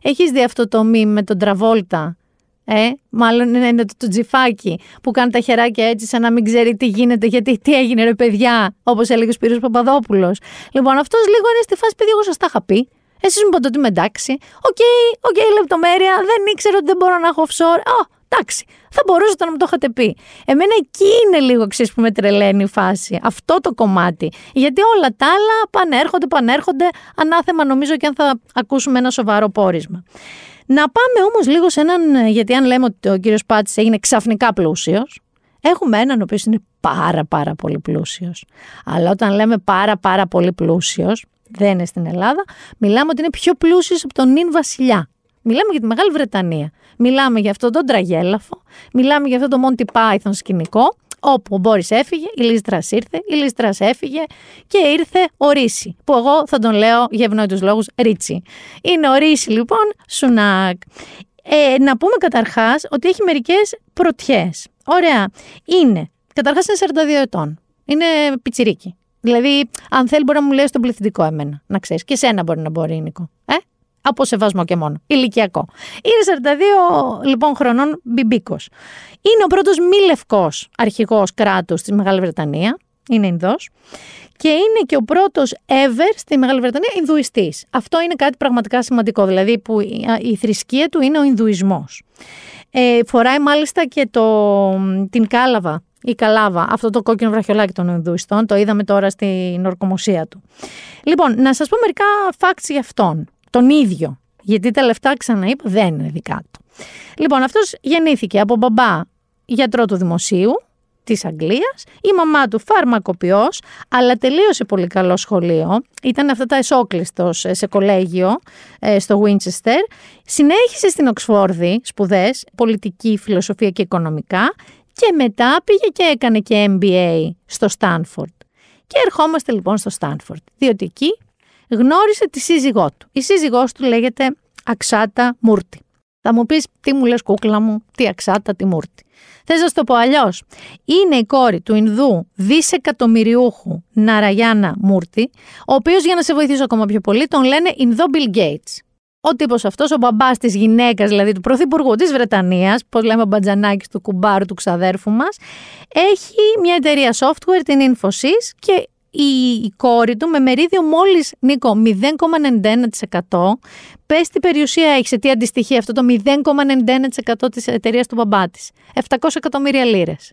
Έχεις δει αυτό το μήνυμα με τον Τραβόλτα; Ε, μάλλον είναι το, το τζιφάκι που κάνει τα χεράκια έτσι σαν να μην ξέρει τι γίνεται, γιατί τι έγινε ρε παιδιά, όπως έλεγε ο Σπύρος Παπαδόπουλος. Λοιπόν, αυτός λίγο είναι στη φάση, παιδιά, εγώ σας τα είχα πει. Εσείς μου είπατε ότι είμαι εντάξει. OK, okay, OK, okay, λεπτομέρεια, δεν ήξερα ότι δεν μπορώ να έχω offshore. Α, Εντάξει, θα μπορούσατε να μου το είχατε πει. Εμένα εκεί είναι λίγο ξέρεις που με τρελαίνει η φάση. Αυτό το κομμάτι. Γιατί όλα τα άλλα παν έρχονται, παν έρχονται. Ανάθεμα νομίζω και αν θα ακούσουμε ένα σοβαρό πόρισμα. Να πάμε όμως λίγο σε έναν. Γιατί αν λέμε ότι ο κύριος Πάτση έγινε ξαφνικά πλούσιος, έχουμε έναν ο οποίος είναι πάρα πάρα πολύ πλούσιος. Αλλά όταν λέμε πάρα πάρα πολύ πλούσιος, δεν είναι στην Ελλάδα, μιλάμε ότι είναι πιο πλούσιος από τον νυν βασιλιά. Μιλάμε για τη Μεγάλη Βρετανία. Μιλάμε για αυτόν τον τραγέλαφο. Μιλάμε για αυτό το Monty Python σκηνικό. Όπου ο Μπόρις έφυγε, η Λιζ Τρας ήρθε, η Λιζ Τρας έφυγε και ήρθε ο Ρίσι, που εγώ θα τον λέω για ευνόητους λόγους Ρίτσι. Είναι ο Ρίσι λοιπόν, Σουνάκ. Ε, να πούμε καταρχάς ότι έχει μερικές πρωτιές. Ωραία. Είναι, καταρχάς είναι 42 ετών. Είναι πιτσιρίκι. Δηλαδή, αν θέλει, μπορεί να μου λέει στον πληθυντικό εμένα. Να ξέρεις. Και σένα μπορεί να μπορεί, Νίκο. Ε; Από σεβασμό και μόνο. Ηλικιακό. Είναι 42 λοιπόν χρονών μπιμπίκος. Είναι ο πρώτος μη λευκός αρχηγός κράτους στη Μεγάλη Βρετανία. Είναι Ινδός. Και είναι και ο πρώτος ever στη Μεγάλη Βρετανία Ινδουιστής. Αυτό είναι κάτι πραγματικά σημαντικό. Δηλαδή που η θρησκεία του είναι ο Ινδουισμός. Ε, φοράει μάλιστα και το, την κάλαβα η Καλάβα, αυτό το κόκκινο βραχιολάκι των Ινδουιστών, το είδαμε τώρα στην ορκομοσία του. Λοιπόν, να σας πω μερικά facts για αυτόν, τον ίδιο, γιατί τα λεφτά ξαναείπα δεν είναι δικά του. Λοιπόν, αυτός γεννήθηκε από μπαμπά γιατρό του δημοσίου, της Αγγλίας, η μαμά του φαρμακοποιός, αλλά τελείωσε πολύ καλό σχολείο, ήταν αυτά τα εσόκλειστος σε κολέγιο ε, στο Winchester, συνέχισε στην Οξφόρδη σπουδές, πολιτική, φιλοσοφία και οικονομικά και μετά πήγε και έκανε και MBA στο Στάνφορντ. Και ερχόμαστε λοιπόν στο Στάνφορντ, διότι εκεί γνώρισε τη σύζυγό του. Η σύζυγός του λέγεται Αξάτα Μούρτη. Θα μου πεις τι μου λες κούκλα μου, τι Αξάτα, τι Μούρτη. Θες να σου το πω αλλιώς. Είναι η κόρη του Ινδού δισεκατομμυριούχου Ναραγιάννα Μούρτη, ο οποίος για να σε βοηθήσω ακόμα πιο πολύ τον λένε Ινδό Bill Gates ο τύπος αυτός, ο μπαμπάς της γυναίκας, δηλαδή του πρωθυπουργού της Βρετανίας, πώς λέμε ο μπατζανάκι του κουμπάρου του ξαδέρφου μας, έχει μια εταιρεία software, την Infosys, και η, η κόρη του με μερίδιο μόλις Νίκο 0,91%. Πες τι περιουσία έχει, σε τι αντιστοιχεί αυτό το 0,91% της εταιρείας του μπαμπά της. 700 εκατομμύρια λίρες.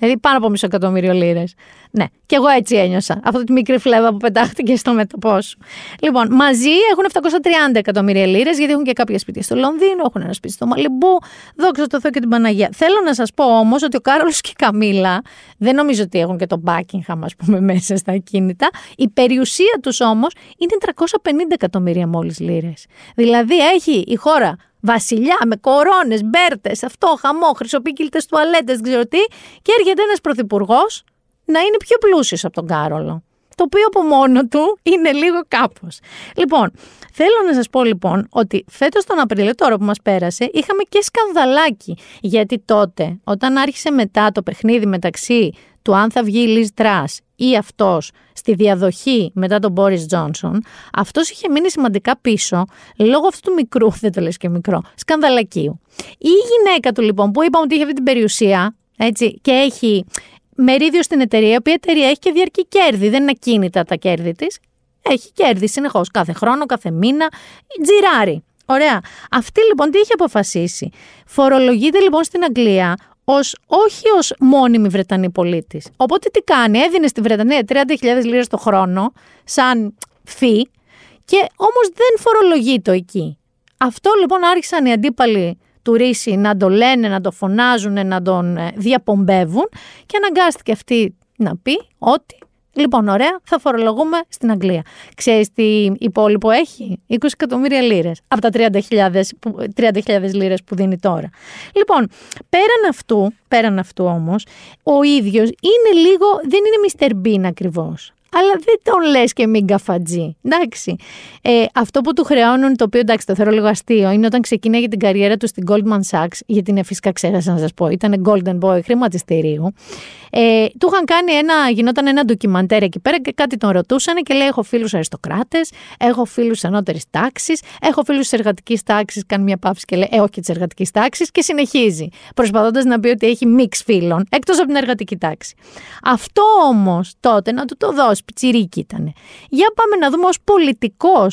Δηλαδή πάνω από μισό εκατομμύριο λίρες. Ναι, και εγώ έτσι ένιωσα. Αυτή τη μικρή φλέβα που πετάχτηκε στο μέτωπό σου. Λοιπόν, μαζί έχουν 730 εκατομμύρια λίρες, γιατί έχουν και κάποια σπίτια στο Λονδίνο, έχουν ένα σπίτι στο Μαλιμπού. Δόξα τω Θεώ και την Παναγία. Θέλω να σας πω όμως ότι ο Κάρολος και η Καμίλα δεν νομίζω ότι έχουν και το Buckingham, ας πούμε, μέσα στα ακίνητα. Η περιουσία τους όμως είναι 350 εκατομμύρια μόλις λίρες. Δηλαδή έχει η χώρα βασιλιά με κορώνες, μπέρτες, αυτό, χαμό, χρυσοπίκυλτες τουαλέτες, δεν ξέρω τι, και έρχεται ένας πρωθυπουργός να είναι πιο πλούσιος από τον Κάρολο. Το οποίο από μόνο του είναι λίγο κάπως. Λοιπόν, θέλω να σας πω λοιπόν ότι φέτος τον Απρίλιο, τώρα που μας πέρασε, είχαμε και σκανδαλάκι. Γιατί τότε, όταν άρχισε μετά το παιχνίδι μεταξύ του αν θα βγει η Λίζ Τρας ή αυτός στη διαδοχή μετά τον Μπόρις Τζόνσον, αυτός είχε μείνει σημαντικά πίσω λόγω αυτού του μικρού, δεν το λες και μικρό, σκανδαλακίου. Η γυναίκα του λοιπόν που είπαμε ότι είχε αυτή την περιουσία έτσι, και έχει μερίδιο στην εταιρεία, η οποία εταιρεία έχει και διαρκή κέρδη, δεν είναι ακίνητα τα κέρδη της, έχει κέρδη συνεχώς κάθε χρόνο, κάθε μήνα, τζιράρει. Ωραία. Αυτή λοιπόν τι είχε αποφασίσει; Φορολογείται λοιπόν στην Αγγλία ως, όχι ως μόνιμη Βρετανή πολίτης. Οπότε τι κάνει, έδινε στη Βρετανία 30.000 λίρες το χρόνο σαν φύ και όμως δεν φορολογεί το εκεί. Αυτό λοιπόν άρχισαν οι αντίπαλοι του Ρίση να το λένε, να το φωνάζουν, να τον ε, διαπομπεύουν και αναγκάστηκε αυτή να πει ότι Λοιπόν, ωραία, θα φορολογούμε στην Αγγλία. Ξέρεις τι υπόλοιπο έχει, 20 εκατομμύρια λίρες από τα 30.000 30 λίρες που δίνει τώρα. Λοιπόν, πέραν αυτού, πέραν αυτού όμως, ο ίδιος είναι λίγο, δεν είναι Mr. Bean ακριβώς αλλά δεν τον λες και μην καφατζή. Εντάξει. Ε, αυτό που του χρεώνουν, το οποίο εντάξει το θεωρώ λίγο αστείο, είναι όταν ξεκίνησε την καριέρα του στην Goldman Sachs, γιατί είναι φυσικά ξέχασα να σας πω, ήταν Golden Boy χρηματιστηρίου. Ε, του είχαν κάνει ένα, γινόταν ένα ντοκιμαντέρ εκεί πέρα και κάτι τον ρωτούσαν και λέει: Έχω φίλους αριστοκράτες, έχω φίλους ανώτερης τάξης, έχω φίλους της εργατικής τάξης. Κάνει μια παύση και λέει: Ε, όχι της εργατικής τάξης και συνεχίζει, προσπαθώντας να πει ότι έχει μίξ φίλων, εκτός από την εργατική τάξη. Αυτό όμως τότε να του το δώσει, πιτσιρίκι ήταν. Για πάμε να δούμε ω πολιτικό,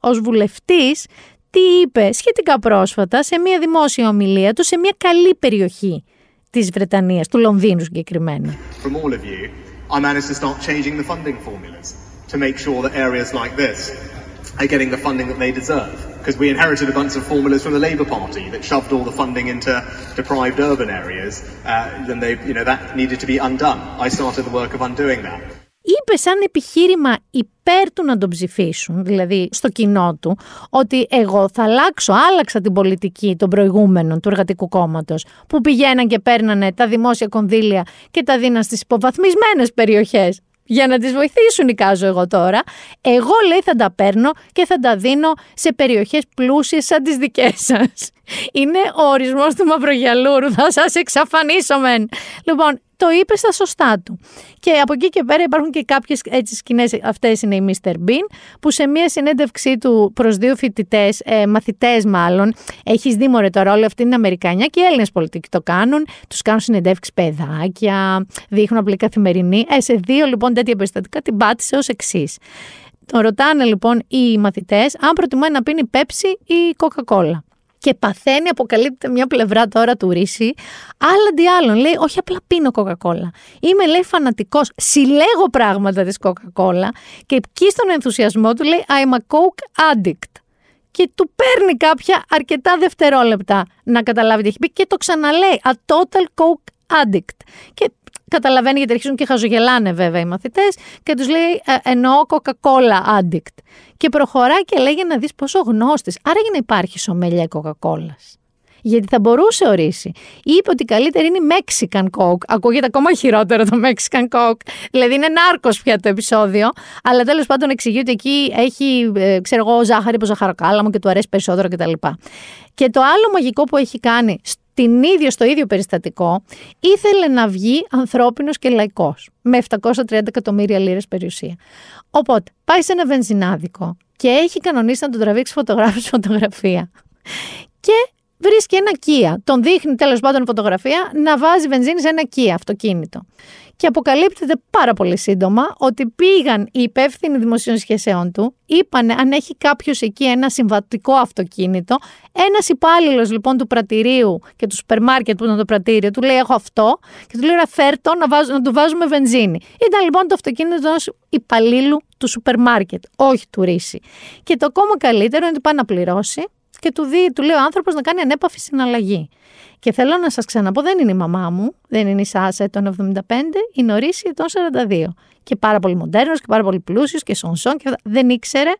ω βουλευτή, τι είπε σχετικά πρόσφατα σε μια δημόσια ομιλία του σε μια καλή περιοχή της Βρετανίας, του Λονδίνου συγκεκριμένα. From all of you, I managed to start changing the funding formulas to make sure that areas like this are getting the funding that they deserve. Because we inherited a bunch of formulas from the Labour Party that shoved all the funding into deprived urban areas, uh, then they, you know, that needed to be undone. I started the work of undoing that. Είπε σαν επιχείρημα υπέρ του να τον ψηφίσουν, δηλαδή στο κοινό του, ότι εγώ θα αλλάξω, άλλαξα την πολιτική των προηγούμενων του Εργατικού Κόμματος, που πηγαίναν και παίρνανε τα δημόσια κονδύλια και τα δίναν στις υποβαθμισμένες περιοχές. Για να τις βοηθήσουν, εικάζω εγώ τώρα. Εγώ λέει θα τα παίρνω και θα τα δίνω σε περιοχές πλούσιες σαν τις δικές σας. Είναι ο ορισμός του μαυρογιαλούρου, θα σας εξαφανίσω μεν. Λοιπόν, το είπε στα σωστά του. Και από εκεί και πέρα υπάρχουν και κάποιες έτσι σκηνές. Αυτές είναι οι Mr. Bean, που σε μία συνέντευξή του προς δύο φοιτητές, ε, μαθητές μάλλον, έχεις δει μωρέ τώρα όλη αυτή είναι Αμερικανιά και οι Έλληνες πολιτικοί το κάνουν. Τους κάνουν συνεντεύξεις παιδάκια, δείχνουν απλή καθημερινή. Ε, σε δύο λοιπόν τέτοια περιστατικά την πάτησε ως εξής. Τον ρωτάνε λοιπόν οι μαθητές αν προτιμάει να πίνει πέψη ή κοκακόλα και παθαίνει, αποκαλύπτεται μια πλευρά τώρα του ρίση. Άλλα αντί άλλων. Λέει, όχι απλά πίνω κοκακόλα. Είμαι, λέει, φανατικός. Συλλέγω πράγματα της κοκακόλα και εκεί στον ενθουσιασμό του λέει I'm a coke addict. Και του παίρνει κάποια αρκετά δευτερόλεπτα να καταλάβει τι έχει πει και το ξαναλέει. A total coke addict. Και καταλαβαίνει γιατί αρχίζουν και χαζογελάνε βέβαια οι μαθητές και τους λέει «Ε, εννοώ Coca-Cola addict. Και προχωράει και λέει για να δεις πόσο γνώστης. Άρα για να υπάρχει σομελιά Coca-Cola. Γιατί θα μπορούσε ορίσει. Είπε ότι καλύτερη είναι η Mexican Coke. Ακούγεται ακόμα χειρότερο το Mexican Coke. Δηλαδή είναι νάρκος πια το επεισόδιο. Αλλά τέλος πάντων εξηγεί ότι εκεί έχει, ε, ξέρω εγώ, ζάχαρη από ζαχαροκάλαμο και του αρέσει περισσότερο κτλ. Και, και το άλλο μαγικό που έχει κάνει την ίδιο, στο ίδιο περιστατικό, ήθελε να βγει ανθρώπινος και λαϊκός, με 730 εκατομμύρια λίρες περιουσία. Οπότε, πάει σε ένα βενζινάδικο και έχει κανονίσει να τον τραβήξει φωτογράφος φωτογραφία. Και βρίσκει ένα Kia. Τον δείχνει τέλος πάντων φωτογραφία να βάζει βενζίνη σε ένα Kia αυτοκίνητο. Και αποκαλύπτεται πάρα πολύ σύντομα ότι πήγαν οι υπεύθυνοι δημοσίων σχέσεών του, είπαν αν έχει κάποιος εκεί ένα συμβατικό αυτοκίνητο. Ένας υπάλληλος λοιπόν του πρατηρίου και του σούπερ μάρκετ που ήταν το πρατήριο, του λέει: Έχω αυτό, και του λέει: Φέρτο να, βάζω, να του βάζουμε βενζίνη. Ήταν λοιπόν το αυτοκίνητο ενός υπαλλήλου του σούπερ μάρκετ, όχι του Ρίση. Και το ακόμα καλύτερο είναι ότι πάει να πληρώσει και του, δει, του λέει ο άνθρωπος να κάνει ανέπαφη συναλλαγή. Και θέλω να σας ξαναπώ, δεν είναι η μαμά μου, δεν είναι η Σάσα ετών 75, είναι ο Ρίση ετών 42. Και πάρα πολύ μοντέρνος και πάρα πολύ πλούσιος και σονσόν και δεν ήξερε,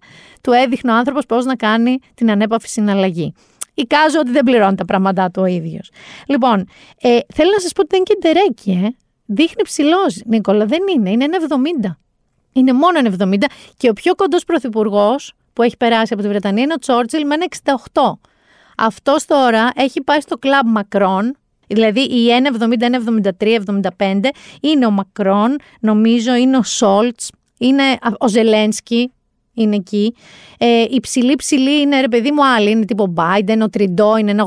του έδειχνε ο άνθρωπος πώς να κάνει την ανέπαφη συναλλαγή. Εικάζω ότι δεν πληρώνει τα πράγματά του ο ίδιος. Λοιπόν, ε, θέλω να σας πω ότι δεν είναι και ντερέκι, ε. Δείχνει ψηλός, Νίκολα, δεν είναι, είναι ένα 70. Είναι μόνο ένα 70 και ο πιο κοντός πρωθυπουργός που έχει περάσει από τη Βρετανία είναι ο Τσόρτσιλ με ένα 68. Αυτός τώρα έχει πάει στο κλαμπ Μακρόν, δηλαδή η 1,70, 1,73, 75 είναι ο Μακρόν, νομίζω είναι ο Σόλτς, είναι ο Ζελένσκι, είναι εκεί. Ε, η ψηλή ψηλή είναι ρε παιδί μου άλλη, είναι τύπο Biden, ο Τριντό είναι ένα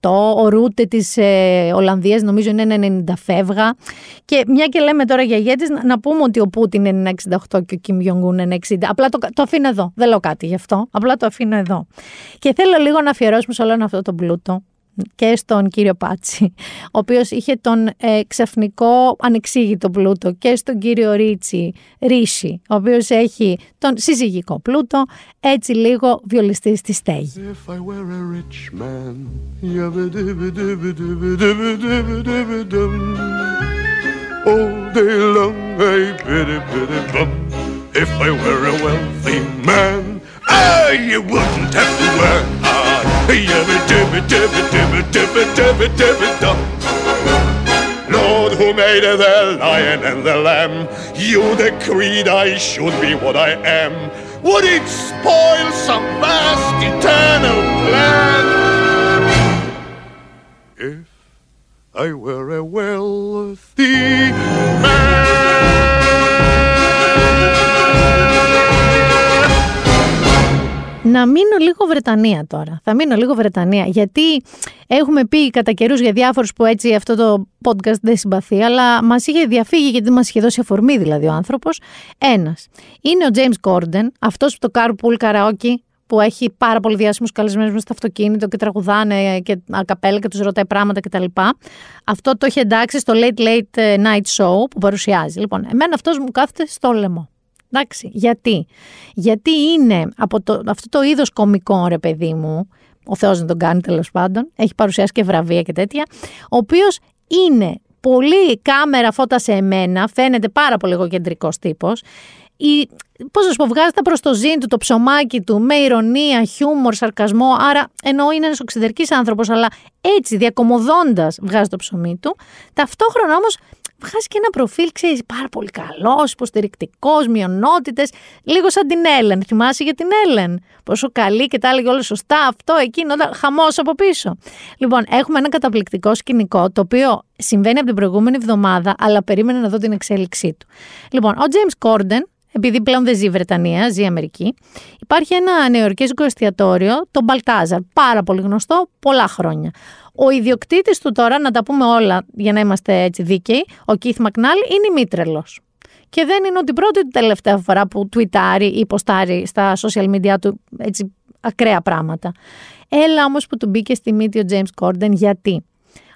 88, ο Ρούτε της ε, Ολλανδίας νομίζω είναι ένα 90 φεύγα. Και μια και λέμε τώρα για ηγέτης, να, να πούμε ότι ο Πούτιν είναι ένα 68 και ο Κιμ Γιονγκούν είναι 60. Απλά το, το αφήνω εδώ, δεν λέω κάτι γι' αυτό, απλά το αφήνω εδώ. Και θέλω λίγο να αφιερώσουμε σε όλο αυτό το πλούτο και στον κύριο Πάτσι, ο οποίος είχε τον ε, ξαφνικό ανεξήγητο πλούτο και στον κύριο Ρίτσι, Ρίση, ο οποίος έχει τον συζυγικό πλούτο, έτσι λίγο βιολιστής στη στέγης. If I were a rich man, man, I wouldn't have to work hard. Lord, who made the lion and the lamb, you decreed I should be what I am. Would it spoil some vast eternal plan? If I were a wealthy man. Να μείνω λίγο Βρετανία τώρα. Θα μείνω λίγο Βρετανία. Γιατί έχουμε πει κατά καιρούς για διάφορους που έτσι αυτό το podcast δεν συμπαθεί, αλλά μας είχε διαφύγει γιατί μας είχε δώσει αφορμή δηλαδή ο άνθρωπος. Ένας. Είναι ο James Gordon, αυτός που το carpool karaoke που έχει πάρα πολύ διάσημους καλεσμένους μέσα στο αυτοκίνητο και τραγουδάνε και ακαπέλα και τους ρωτάει πράγματα κτλ. Αυτό το έχει εντάξει στο Late Late Night Show που παρουσιάζει. Λοιπόν, εμένα αυτός μου κάθεται στο λαιμό. Εντάξει, γιατί; Γιατί είναι από το, αυτό το είδος κομικό, ρε παιδί μου, ο Θεός να τον κάνει τέλος πάντων, έχει παρουσιάσει και βραβεία και τέτοια, ο οποίος είναι πολύ κάμερα φώτα σε εμένα, φαίνεται πάρα πολύ εγωκεντρικός τύπος, η, πώς να σου πω, βγάζει τα προς το ζήν του, το ψωμάκι του, με ηρωνία, χιούμορ, σαρκασμό, άρα ενώ είναι ένας οξυδερκής άνθρωπος, αλλά έτσι διακομωδώντας βγάζει το ψωμί του, ταυτόχρονα όμως βγάζει και ένα προφίλ, ξέρεις, πάρα πολύ καλός, υποστηρικτικός, μειονότητες. Λίγο σαν την Έλεν. Θυμάσαι για την Έλεν; Πόσο καλή και τα έλεγε όλα σωστά, αυτό, εκείνο, χαμός από πίσω. Λοιπόν, έχουμε ένα καταπληκτικό σκηνικό, το οποίο συμβαίνει από την προηγούμενη εβδομάδα, αλλά περίμενε να δω την εξέλιξή του. Λοιπόν, ο James Corden, επειδή πλέον δεν ζει Βρετανία, ζει Αμερική, υπάρχει ένα νεοερκέζικο εστιατόριο, το Baltazar, πάρα πολύ γνωστό, πολλά χρόνια. Ο ιδιοκτήτης του τώρα, να τα πούμε όλα για να είμαστε έτσι δίκαιοι, ο Keith Μακνάλ, είναι ημίτρελο. Και δεν είναι ότι πρώτη ή τελευταία φορά που τουιτάρει ή ποστάρει στα social media του έτσι ακραία πράγματα. Έλα όμως που του μπήκε στη μύτη ο James Corden γιατί;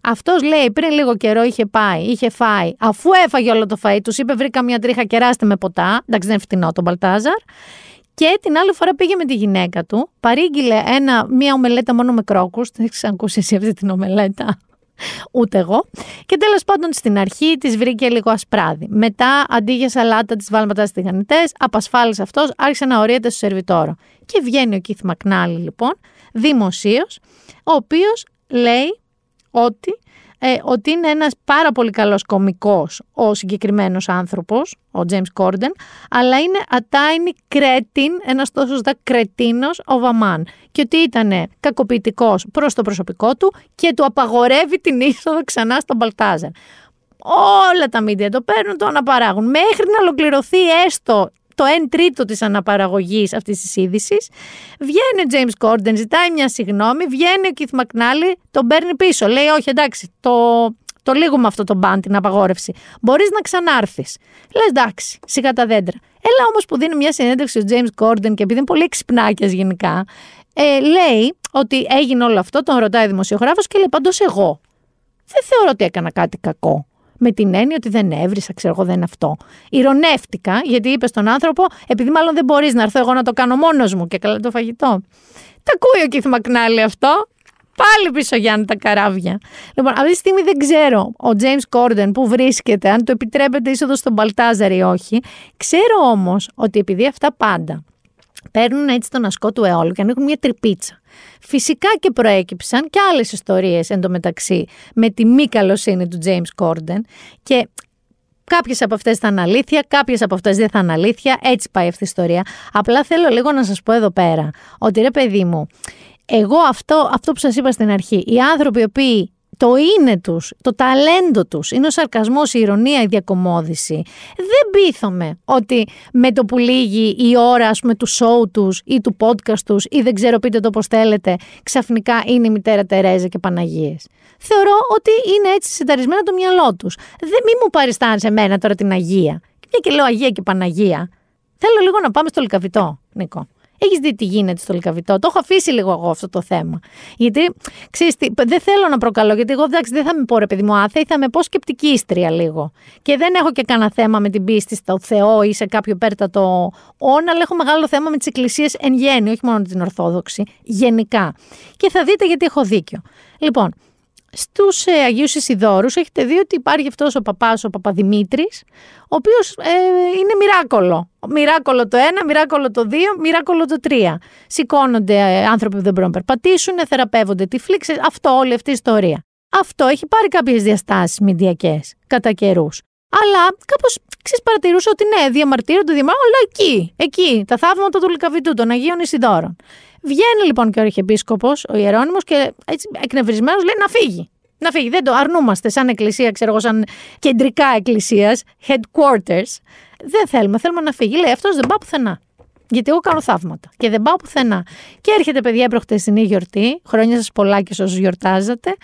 Αυτός λέει πριν λίγο καιρό είχε πάει, είχε φάει, αφού έφαγε όλο το φαΐ, τους είπε: Βρήκα μια τρίχα, κεράστε με ποτά. Εντάξει, δεν είναι φτηνό τον Μπαλτάζαρ. Και την άλλη φορά πήγε με τη γυναίκα του, παρήγγειλε ένα, μία ομελέτα μόνο με κρόκους. Δεν έχει ακούσει εσύ αυτή την ομελέτα. Ούτε εγώ. Και τέλος πάντων στην αρχή της βρήκε λίγο ασπράδι. Μετά, αντί για σαλάτα, της βάλει μετά στις τηγανιτές, απασφάλισε αυτός, άρχισε να ορίεται στο σερβιτόρο. Και βγαίνει ο Κίθ Μακνάλη, λοιπόν, δημοσίως, ο οποίος λέει ότι ε, ότι είναι ένας πάρα πολύ καλός κομικός ο συγκεκριμένος άνθρωπος, ο James Corden, αλλά είναι a tiny cretin, ένας τόσο ζητά κρετίνος ο Βαμάν. Και ότι ήταν κακοποιητικός προς το προσωπικό του και του απαγορεύει την είσοδο ξανά στον Μπαλτάζερ. Όλα τα μίντια το παίρνουν, το αναπαράγουν. Μέχρι να ολοκληρωθεί έστω το 1 τρίτο της αναπαραγωγής αυτής της είδησης. Βγαίνει ο James Corden, ζητάει μια συγγνώμη, βγαίνει ο Keith McNally, τον παίρνει πίσω. Λέει όχι εντάξει, το, το λίγουμε αυτό το μπαν, την απαγόρευση. Μπορείς να ξανάρθεις. Λες εντάξει, σιγά τα δέντρα. Έλα όμως που δίνει μια συνέντευξη ο James Corden και επειδή είναι πολύ ξυπνάκιας γενικά, ε, λέει ότι έγινε όλο αυτό, τον ρωτάει ο δημοσιογράφος και λέει πάντως εγώ. Δεν θεωρώ ότι έκανα κάτι κακό με την έννοια ότι δεν έβρισα, ξέρω εγώ, δεν είναι αυτό. Ηρωνεύτηκα, γιατί είπες στον άνθρωπο, επειδή μάλλον δεν μπορείς να έρθω εγώ να το κάνω μόνος μου και καλά το φαγητό. Τα ακούει ο Κίθ Μακνάλη αυτό. Πάλι πίσω Γιάννη τα καράβια. Λοιπόν, αυτή τη στιγμή δεν ξέρω ο James Corden που βρίσκεται, αν το επιτρέπεται είσοδο στον Μπαλτάζαρ ή όχι. Ξέρω όμως ότι επειδή αυτά πάντα παίρνουν έτσι τον ασκό του αιώλου και ανοίγουν μια τρυπίτσα. Φυσικά και προέκυψαν και άλλες ιστορίες εντωμεταξύ με τη μη καλοσύνη του James Corden και Κάποιες από αυτές θα είναι αλήθεια, κάποιες από αυτές δεν θα είναι αλήθεια, έτσι πάει αυτή η ιστορία. Απλά θέλω λίγο να σας πω εδώ πέρα, ότι ρε παιδί μου, εγώ αυτό, αυτό που σας είπα στην αρχή, οι άνθρωποι οι οποίοι το είναι τους, το ταλέντο τους, είναι ο σαρκασμός, η ηρωνία, η διακομόδηση. Δεν πείθομαι ότι με το που λύγει η ώρα ας πούμε, του show τους ή του podcast τους ή δεν ξέρω πείτε το πώς θέλετε, ξαφνικά είναι η μητέρα Τερέζα και Παναγίες. Θεωρώ ότι είναι έτσι συνταρισμένα το μυαλό τους. Δεν μη μου παριστάνει σε μένα τώρα την Αγία. Και και λέω Αγία και Παναγία. Θέλω λίγο να πάμε στο λικαβιτό, Νίκο. Έχεις δει τι γίνεται στο Λικαβιτό. Το έχω αφήσει λίγο εγώ αυτό το θέμα. Γιατί, ξέρεις, δεν θέλω να προκαλώ, γιατί εγώ εντάξει, δεν θα με πω ρε παιδί μου άθεη, θα με πω σκεπτικίστρια λίγο. Και δεν έχω και κανένα θέμα με την πίστη στο Θεό ή σε κάποιο πέρτατο όν, αλλά έχω μεγάλο θέμα με τις εκκλησίες εν γέννη, όχι μόνο την Ορθόδοξη, γενικά. Και θα δείτε γιατί έχω δίκιο. Λοιπόν, Στους ε, Αγίους Ισιδόρους έχετε δει ότι υπάρχει αυτός ο παπάς, ο Παπαδημήτρης, ο οποίος ε, είναι μοιράκολο. Μοιράκολο το ένα, μοιράκολο το δύο, μοιράκολο το τρία. Σηκώνονται ε, άνθρωποι που δεν μπορούν να περπατήσουν, θεραπεύονται τυφλοί, αυτό όλη αυτή η ιστορία. Αυτό έχει πάρει κάποιες διαστάσεις μηντιακές κατά καιρούς. Αλλά κάπως ξέρεις, παρατηρούσα ότι ναι, διαμαρτύρονται, διαμαρτύρονται, αλλά εκεί, εκεί, τα θαύματα του Λυκαβητού, των Αγίων Ισιδόρων. Βγαίνει λοιπόν και ο Αρχιεπίσκοπος, ο Ιερόνιμος, και έτσι εκνευρισμένος λέει να φύγει. Να φύγει. Δεν το αρνούμαστε σαν εκκλησία, ξέρω εγώ, σαν κεντρικά εκκλησίας, headquarters. Δεν θέλουμε, θέλουμε να φύγει. Λέει αυτός δεν πάω πουθενά. Γιατί εγώ κάνω θαύματα και δεν πάω πουθενά. Και έρχεται, παιδιά, προχτεσινή γιορτή. Χρόνια σας πολλά και όσους γιορτάζατε.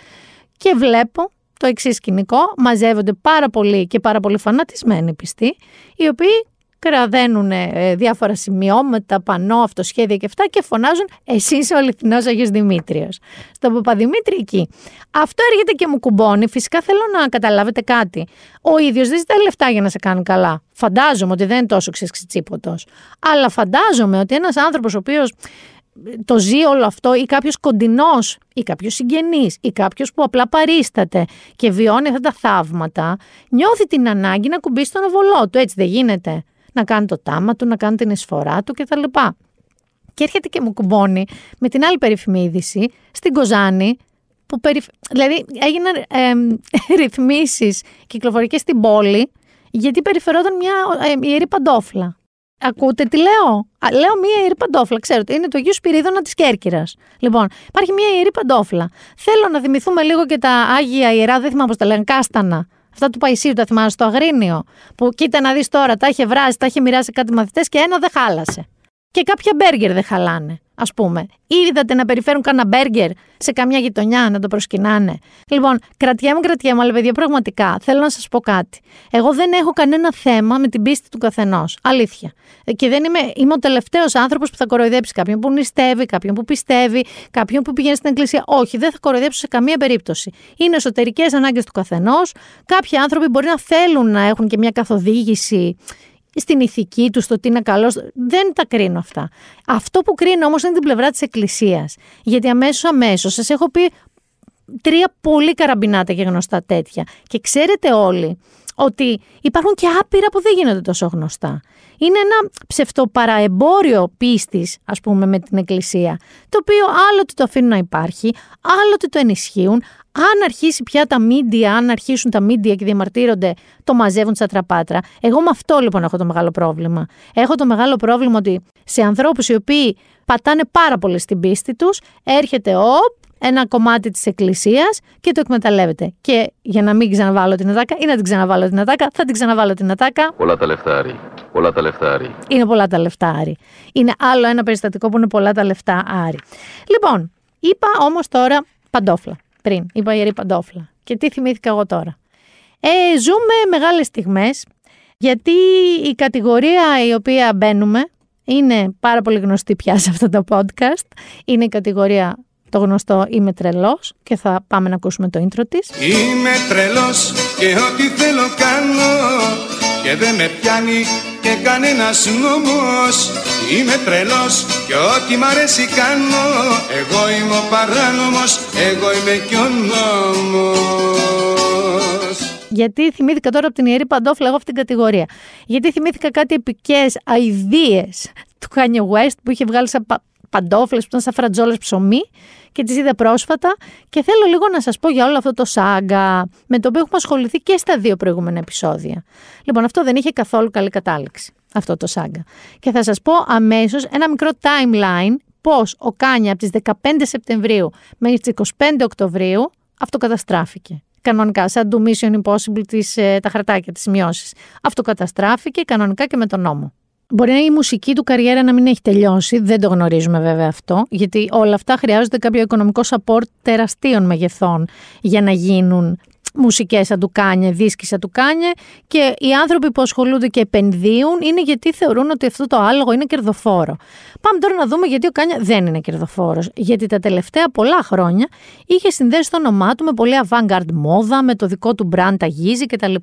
Και βλέπω το εξής σκηνικό. Μαζεύονται πάρα πολλοί και πάρα πολύ φανατισμένοι πιστοί, οι οποίοι κραδένουν ε, διάφορα σημειώματα, πανό, αυτοσχέδια και αυτά και φωνάζουν «Εσύ είσαι ο αληθινός Αγιος Δημήτριος». Στον Παπαδημήτρη εκεί. Αυτό έρχεται και μου κουμπώνει. Φυσικά θέλω να καταλάβετε κάτι. Ο ίδιος δεν ζητάει λεφτά για να σε κάνει καλά. Φαντάζομαι ότι δεν είναι τόσο ξεσκιτσίποτος. Αλλά φαντάζομαι ότι ένας άνθρωπος ο οποίος το ζει όλο αυτό ή κάποιος κοντινός ή κάποιος συγγενής ή κάποιος που απλά παρίσταται και βιώνει αυτά τα θαύματα, νιώθει την ανάγκη να κουμπίσει τον οβολό του. Έτσι δεν γίνεται. Να κάνει το τάμα του, να κάνει την εισφορά του κτλ. Και έρχεται και μου κουμπώνει με την άλλη περίφημη είδηση στην Κοζάνη, που περι... δηλαδή έγιναν ε, ρυθμίσεις κυκλοφορικές στην πόλη γιατί περιφερόταν μια ε, ιερή παντόφλα. Ακούτε τι λέω; λέω μία ιερή παντόφλα. Ξέρετε, είναι το Αγίου Σπυρίδωνα της Κέρκυρας. Λοιπόν, υπάρχει μία ιερή παντόφλα. Θέλω να θυμηθούμε λίγο και τα Άγια ιερά, δεν θυμάμαι πώς τα λένε, κάστανα. Αυτά του Παϊσίου τα θυμάσαι στο Αγρίνιο. Που κοίτα να δεις τώρα, τα είχε βράσει, τα είχε μοιράσει κάτι μαθητές και ένα δεν χάλασε. Και κάποια μπέργκερ δεν χαλάνε ας πούμε. Είδατε να περιφέρουν κανένα μπέργκερ σε καμιά γειτονιά να το προσκυνάνε. Λοιπόν, κρατιέμαι, κρατιέμαι, αλλά παιδιά, πραγματικά θέλω να σας πω κάτι. Εγώ δεν έχω κανένα θέμα με την πίστη του καθενός. Αλήθεια. Και δεν είμαι, είμαι ο τελευταίος άνθρωπος που θα κοροϊδέψει κάποιον που νηστεύει, κάποιον που πιστεύει, κάποιον που πηγαίνει στην εκκλησία. Όχι, δεν θα κοροϊδέψω σε καμία περίπτωση. Είναι εσωτερικές ανάγκες του καθενός. Κάποιοι άνθρωποι μπορεί να θέλουν να έχουν και μια καθοδήγηση στην ηθική τους, στο τι είναι καλός. Δεν τα κρίνω αυτά. Αυτό που κρίνω όμως είναι την πλευρά της Εκκλησίας. Γιατί αμέσως αμέσως σας έχω πει τρία πολύ καραμπινάτα και γνωστά τέτοια. Και ξέρετε όλοι ότι υπάρχουν και άπειρα που δεν γίνονται τόσο γνωστά. Είναι ένα ψευτοπαραεμπόριο πίστης, ας πούμε, με την Εκκλησία, το οποίο άλλοτε το αφήνουν να υπάρχει, άλλοτε το ενισχύουν, αν αρχίσει πια τα μίντια, αν αρχίσουν τα μίντια και διαμαρτύρονται, το μαζεύουν στα τραπάτρα. Εγώ με αυτό λοιπόν έχω το μεγάλο πρόβλημα. Έχω το μεγάλο πρόβλημα ότι σε ανθρώπους οι οποίοι πατάνε πάρα πολύ στην πίστη τους, έρχεται ο ένα κομμάτι της εκκλησίας και το εκμεταλλεύεται. Και για να μην ξαναβάλω την ατάκα ή να την ξαναβάλω την ατάκα, θα την ξαναβάλω την ατάκα. Πολλά τα λεφτάρι. Πολλά τα λεφτάρι. Είναι πολλά τα λεφτάρι. Είναι άλλο ένα περιστατικό που είναι πολλά τα λεφτά άρι. Λοιπόν, είπα όμως τώρα παντόφλα πριν. Είπα ιερή παντόφλα. Και τι θυμήθηκα εγώ τώρα. Ε, ζούμε μεγάλες στιγμές, γιατί η κατηγορία η οποία μπαίνουμε είναι πάρα πολύ γνωστή πια σε αυτό το podcast. Είναι η κατηγορία το γνωστό «Είμαι τρελός» και θα πάμε να ακούσουμε το intro της. Είμαι τρελός και ό,τι θέλω κάνω και δεν με πιάνει και κανένας νόμος Είμαι τρελός και ό,τι μ' αρέσει κάνω Εγώ είμαι ο παράνομος, εγώ είμαι και ο νόμος γιατί θυμήθηκα τώρα από την Ιερή Παντόφλα εγώ αυτήν την κατηγορία. Γιατί θυμήθηκα κάτι επικές αηδίες του Kanye West που είχε βγάλει σαν παντόφλες που ήταν σαν φρατζόλες ψωμί και τις είδα πρόσφατα και θέλω λίγο να σας πω για όλο αυτό το σάγκα με το οποίο έχουμε ασχοληθεί και στα δύο προηγούμενα επεισόδια. Λοιπόν, αυτό δεν είχε καθόλου καλή κατάληξη, αυτό το σάγκα. Και θα σας πω αμέσως ένα μικρό timeline πώς ο Κάνια από τις 15 Σεπτεμβρίου μέχρι τις 25 Οκτωβρίου αυτοκαταστράφηκε. Κανονικά, σαν του Mission Impossible τις, ε, τα χαρτάκια, τις σημειώσεις. Αυτοκαταστράφηκε κανονικά και με τον νόμο. Μπορεί η μουσική του καριέρα να μην έχει τελειώσει, δεν το γνωρίζουμε βέβαια αυτό, γιατί όλα αυτά χρειάζονται κάποιο οικονομικό support τεραστίων μεγεθών για να γίνουν μουσικές σαν του Κάνιε, δίσκοι σαν του Κάνιε και οι άνθρωποι που ασχολούνται και επενδύουν είναι γιατί θεωρούν ότι αυτό το άλογο είναι κερδοφόρο. Πάμε τώρα να δούμε γιατί ο Κάνια δεν είναι κερδοφόρος. Γιατί τα τελευταία πολλά χρόνια είχε συνδέσει το όνομά του με πολύ avant-garde μόδα, με το δικό του brand αγίζει κτλ.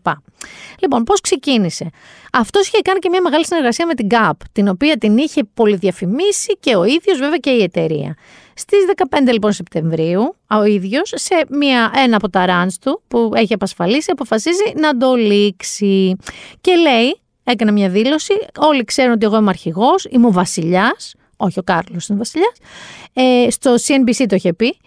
Λοιπόν, πώς ξεκίνησε; Αυτός είχε κάνει και μια μεγάλη συνεργασία με την GAP, την οποία την είχε πολυδιαφημίσει και ο ίδιος βέβαια και η εταιρεία. Στις 15 λοιπόν Σεπτεμβρίου, ο ίδιος σε μια, ένα από τα ράνς του που έχει απασφαλίσει, αποφασίζει να το λήξει. Και λέει, έκανε μια δήλωση, όλοι ξέρουν ότι εγώ είμαι αρχηγός, είμαι ο βασιλιάς, όχι ο Κάρλος είναι ο βασιλιάς, ε, στο CNBC το είχε πει,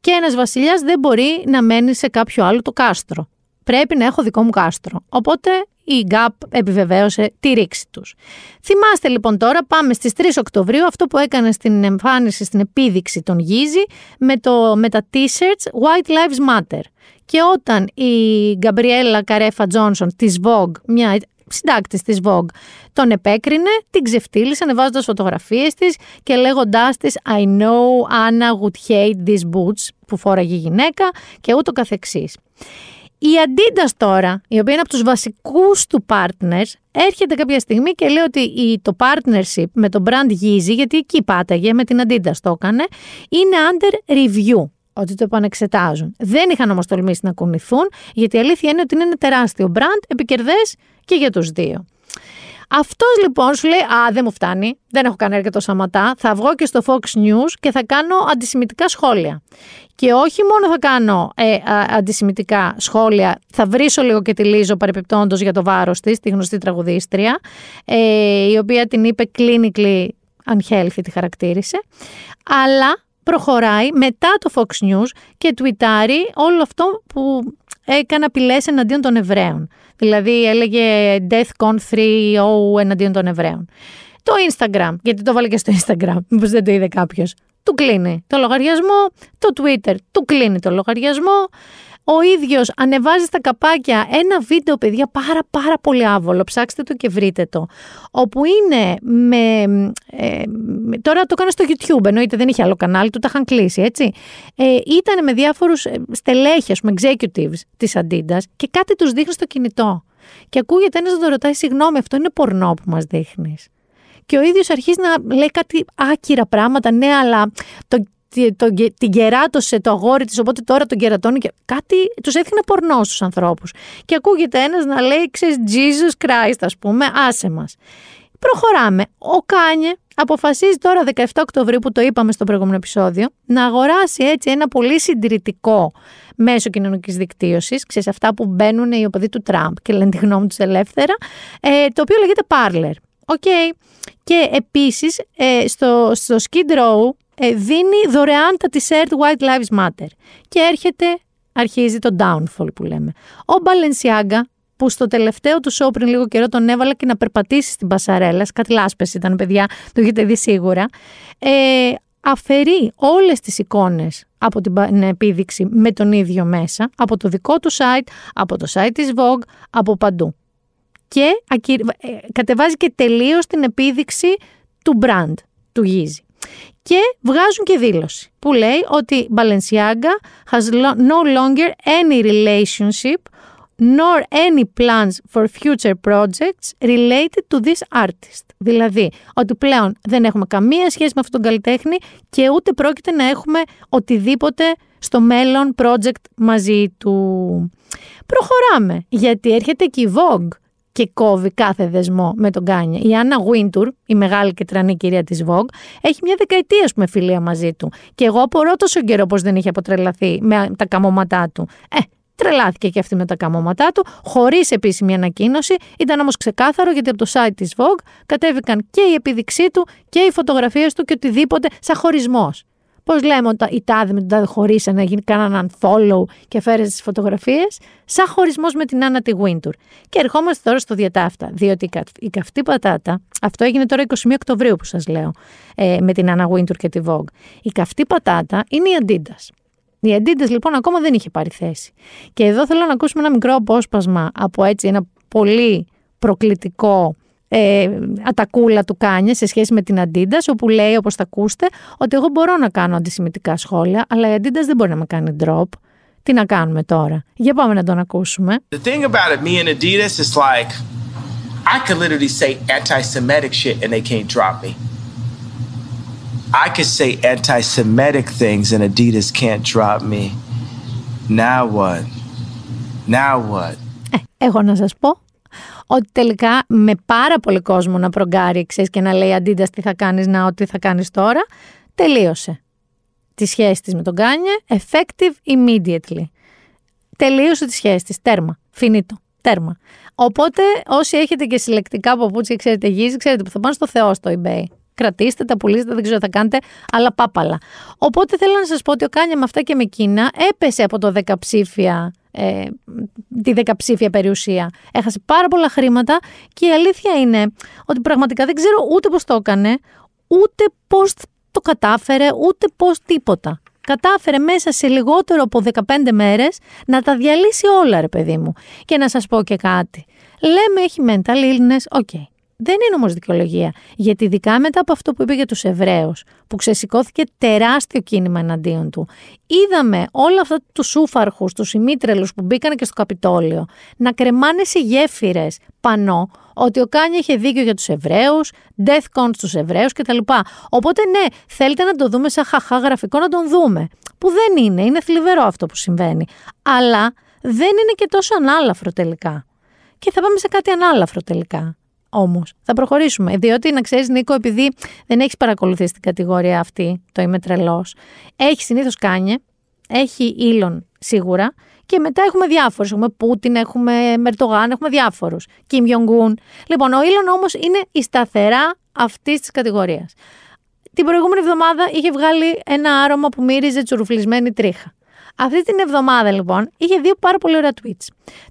και ένας βασιλιάς δεν μπορεί να μένει σε κάποιο άλλο το κάστρο. Πρέπει να έχω δικό μου κάστρο. Οπότε η GAP επιβεβαίωσε τη ρήξη τους. Θυμάστε λοιπόν τώρα, πάμε στις 3 Οκτωβρίου, αυτό που έκανε στην εμφάνιση, στην επίδειξη των Γίζη με, το, με τα t-shirts White Lives Matter. Και όταν η Γκαμπριέλα Καρέφα Τζόνσον της Vogue, μια συντάκτης της Vogue, τον επέκρινε, την ξεφτύλισε ανεβάζοντας φωτογραφίες της και λέγοντάς της I know Anna would hate these boots που φόραγε η γυναίκα και ούτω καθεξής. Η Adidas τώρα, η οποία είναι από τους βασικούς του partners, έρχεται κάποια στιγμή και λέει ότι η, το partnership με το brand Yeezy, γιατί εκεί πάταγε, με την Adidas το έκανε, είναι under review ότι το επανεξετάζουν. Δεν είχαν όμως τολμήσει να κουνηθούν, γιατί η αλήθεια είναι ότι είναι ένα τεράστιο brand, επικερδές και για τους δύο. Αυτός λοιπόν σου λέει: Α, δεν μου φτάνει, δεν έχω κάνει αρκετό σαματά. Θα βγω και στο Fox News και θα κάνω αντισημιτικά σχόλια. Και όχι μόνο θα κάνω ε, αντισημιτικά σχόλια, θα βρίσω λίγο και τη Λίζο παρεπιπτόντως για το βάρος της, τη γνωστή τραγουδίστρια, ε, η οποία την είπε clinically unhealthy, τη χαρακτήρισε. Αλλά προχωράει μετά το Fox News και τουιτάρει όλο αυτό που έκανε απειλές εναντίον των Εβραίων. Δηλαδή έλεγε Death Con 3 εναντίον των Εβραίων. Το Instagram, γιατί το βάλε και στο Instagram, μήπως δεν το είδε κάποιος. Του κλείνει το λογαριασμό, το Twitter του κλείνει το λογαριασμό. Ο ίδιος ανεβάζει στα καπάκια ένα βίντεο, παιδιά, πάρα πάρα πολύ άβολο. Ψάξτε το και βρείτε το. Όπου είναι με... Ε, τώρα το έκανε στο YouTube, εννοείται δεν είχε άλλο κανάλι, του τα είχαν κλείσει, έτσι. Ε, ήταν με διάφορους ε, στελέχες, με executives της Adidas και κάτι τους δείχνει στο κινητό. Και ακούγεται ένας να το ρωτάει, συγγνώμη, αυτό είναι πορνό που μας δείχνεις. Και ο ίδιος αρχίζει να λέει κάτι άκυρα πράγματα, ναι, αλλά το, το, την κεράτωσε το αγόρι της, οπότε τώρα τον κερατώνει και κάτι τους έδειχνε πορνό στους ανθρώπους. Και ακούγεται ένας να λέει, ξέρεις, Jesus Christ, ας πούμε, άσε μας. Προχωράμε. Ο Κάνιε αποφασίζει τώρα 17 Οκτωβρίου που το είπαμε στο προηγούμενο επεισόδιο να αγοράσει έτσι ένα πολύ συντηρητικό μέσο κοινωνικής δικτύωσης, ξέρεις αυτά που μπαίνουν οι οπαδοί του Τραμπ και λένε τη γνώμη τους ελεύθερα, ε, το οποίο λέγεται Parler. OK. Και επίσης ε, στο, στο Skid Row ε, δίνει δωρεάν τα t-shirt White Lives Matter. Και έρχεται, αρχίζει το downfall που λέμε. Ο Balenciaga, που στο τελευταίο του show πριν λίγο καιρό τον έβαλε και να περπατήσει στην Πασαρέλα, κάτι λάσπες ήταν παιδιά, το έχετε δει σίγουρα, ε, αφαιρεί όλες τις εικόνες από την επίδειξη με τον ίδιο μέσα, από το δικό του site, από το site της Vogue, από παντού. Και ε, κατεβάζει και τελείως την επίδειξη του brand, του Yeezy και βγάζουν και δήλωση που λέει ότι Balenciaga has no longer any relationship nor any plans for future projects related to this artist. Δηλαδή, ότι πλέον δεν έχουμε καμία σχέση με αυτόν τον καλλιτέχνη και ούτε πρόκειται να έχουμε οτιδήποτε στο μέλλον project μαζί του. Προχωράμε, γιατί έρχεται και η Vogue και κόβει κάθε δεσμό με τον Κάνια. Η Άννα Γουίντουρ, η μεγάλη και τρανή κυρία της Vogue, έχει μια δεκαετία με φιλία μαζί του. Και εγώ απορώ τόσο καιρό πως δεν είχε αποτρελαθεί με τα καμώματά του. Ε, τρελάθηκε και αυτή με τα καμώματά του, χωρίς επίσημη ανακοίνωση. Ήταν όμως ξεκάθαρο γιατί από το site της Vogue κατέβηκαν και η επίδειξή του και οι φωτογραφίες του και οτιδήποτε σαν χωρισμός. Πώς λέμε ότι οι τάδε με τον τάδε χωρίσαν να γίνει κανέναν follow και φέρε τις φωτογραφίες, σαν χωρισμός με την Άννα τη Wintour. Και ερχόμαστε τώρα στο διατάφτα, διότι η καυτή πατάτα, αυτό έγινε τώρα 21 Οκτωβρίου που σας λέω, ε, με την Άννα Wintour και τη Vogue. Η καυτή πατάτα είναι η Adidas. Η Adidas λοιπόν ακόμα δεν είχε πάρει θέση. Και εδώ θέλω να ακούσουμε ένα μικρό απόσπασμα από έτσι ένα πολύ προκλητικό ε, ατακούλα του Κάνια σε σχέση με την Αντίντας, όπου λέει, όπως θα ακούσετε, ότι εγώ μπορώ να κάνω αντισημιτικά σχόλια, αλλά η Αντίντας δεν μπορεί να με κάνει drop. Τι να κάνουμε τώρα; Για πάμε να τον ακούσουμε. The thing about it, me and Adidas is like, I could literally say anti-Semitic shit and they can't drop me. I could say anti-Semitic things and Adidas can't drop me. Now what? Now what? Ε, έχω να σας πω ότι τελικά με πάρα πολύ κόσμο να προγκάρει ξέρεις, και να λέει αντίτα τι θα κάνεις να, ό,τι θα κάνεις τώρα, τελείωσε τη σχέση της με τον Κάνιε, effective immediately. Τελείωσε τη σχέση της, τέρμα, φινίτο, τέρμα. Οπότε όσοι έχετε και συλλεκτικά παπούτσια και ξέρετε Yeezy, ξέρετε που θα πάνε στο Θεό στο eBay. Κρατήστε τα, πουλήστε, δεν ξέρω τι θα κάνετε, αλλά πάπαλα. Οπότε θέλω να σας πω ότι ο Κάνιε με αυτά και με εκείνα έπεσε από το 10 ψήφια ε, τη δεκαψήφια περιουσία. Έχασε πάρα πολλά χρήματα και η αλήθεια είναι ότι πραγματικά δεν ξέρω ούτε πώς το έκανε, ούτε πώς το κατάφερε, ούτε πώς τίποτα. Κατάφερε μέσα σε λιγότερο από 15 μέρες να τα διαλύσει όλα ρε παιδί μου. Και να σας πω και κάτι. Λέμε έχει mental illness, OK. Okay. Δεν είναι όμως δικαιολογία. Γιατί ειδικά μετά από αυτό που είπε για τους Εβραίους, που ξεσηκώθηκε τεράστιο κίνημα εναντίον του, είδαμε όλα αυτά τους σούφαρχους, τους ημίτρελους που μπήκαν και στο Καπιτόλιο, να κρεμάνε σε γέφυρες πανώ ότι ο Kanye είχε δίκιο για τους Εβραίους, death con στους Εβραίους κτλ. Οπότε ναι, θέλετε να το δούμε σαν χαχά γραφικό να τον δούμε. Που δεν είναι, είναι θλιβερό αυτό που συμβαίνει. Αλλά δεν είναι και τόσο ανάλαφρο τελικά. Και θα πάμε σε κάτι ανάλαφρο τελικά. Όμως, θα προχωρήσουμε. Διότι να ξέρεις, Νίκο, επειδή δεν έχεις παρακολουθήσει την κατηγορία αυτή, το είμαι τρελός, έχει συνήθως Kanye, έχει ήλον σίγουρα, και μετά έχουμε διάφορους. Έχουμε Πούτιν, έχουμε Μερτογάν, έχουμε διάφορους. Κιμ Ιονγκούν. Λοιπόν, ο ήλον όμως είναι η σταθερά αυτής της κατηγορίας. Την προηγούμενη εβδομάδα είχε βγάλει ένα άρωμα που μύριζε τσουρουφλισμένη τρίχα. Αυτή την εβδομάδα λοιπόν είχε δύο πάρα πολύ ωραία tweets.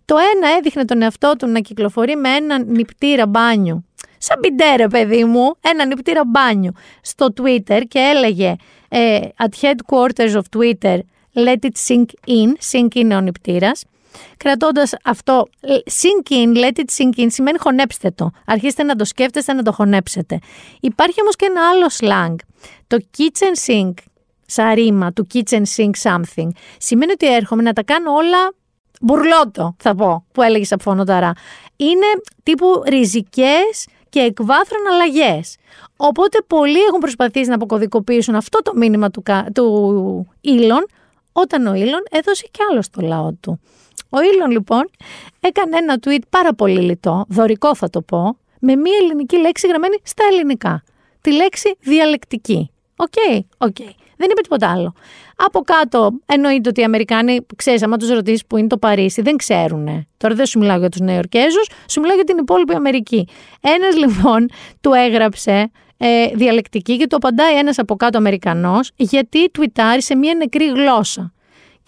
Το ένα έδειχνε τον εαυτό του να κυκλοφορεί με ένα νυπτήρα μπάνιου. Σαν πιντέρε, παιδί μου, ένα νυπτήρα μπάνιου στο Twitter και έλεγε ε, at headquarters of Twitter let it sink in, sink in ο νυπτήρας. Κρατώντας αυτό, sink in, let it sink in, σημαίνει χωνέψτε το. Αρχίστε να το σκέφτεστε, να το χωνέψετε. Υπάρχει όμως και ένα άλλο slang. Το kitchen sink σαν ρήμα του kitchen sink something, σημαίνει ότι έρχομαι να τα κάνω όλα μπουρλότο, θα πω, που έλεγες από φωνοταρά. Είναι τύπου ριζικές και εκ βάθρων αλλαγές. Οπότε πολλοί έχουν προσπαθήσει να αποκωδικοποιήσουν αυτό το μήνυμα του, του Ήλον, όταν ο Ήλον έδωσε κι άλλο στο λαό του. Ο Ήλον λοιπόν έκανε ένα tweet πάρα πολύ λιτό, δωρικό θα το πω, με μία ελληνική λέξη γραμμένη στα ελληνικά. Τη λέξη διαλεκτική. OK, okay, OK. Okay. Δεν είπε τίποτα άλλο. Από κάτω εννοείται ότι οι Αμερικάνοι, ξέρεις, άμα τους ρωτήσεις που είναι το Παρίσι, δεν ξέρουν. Τώρα δεν σου μιλάω για τους Νεοϋορκέζους, σου μιλάω για την υπόλοιπη Αμερική. Ένας λοιπόν του έγραψε ε, διαλεκτική και το απαντάει ένας από κάτω Αμερικανός, γιατί τουιτάρει σε μια νεκρή γλώσσα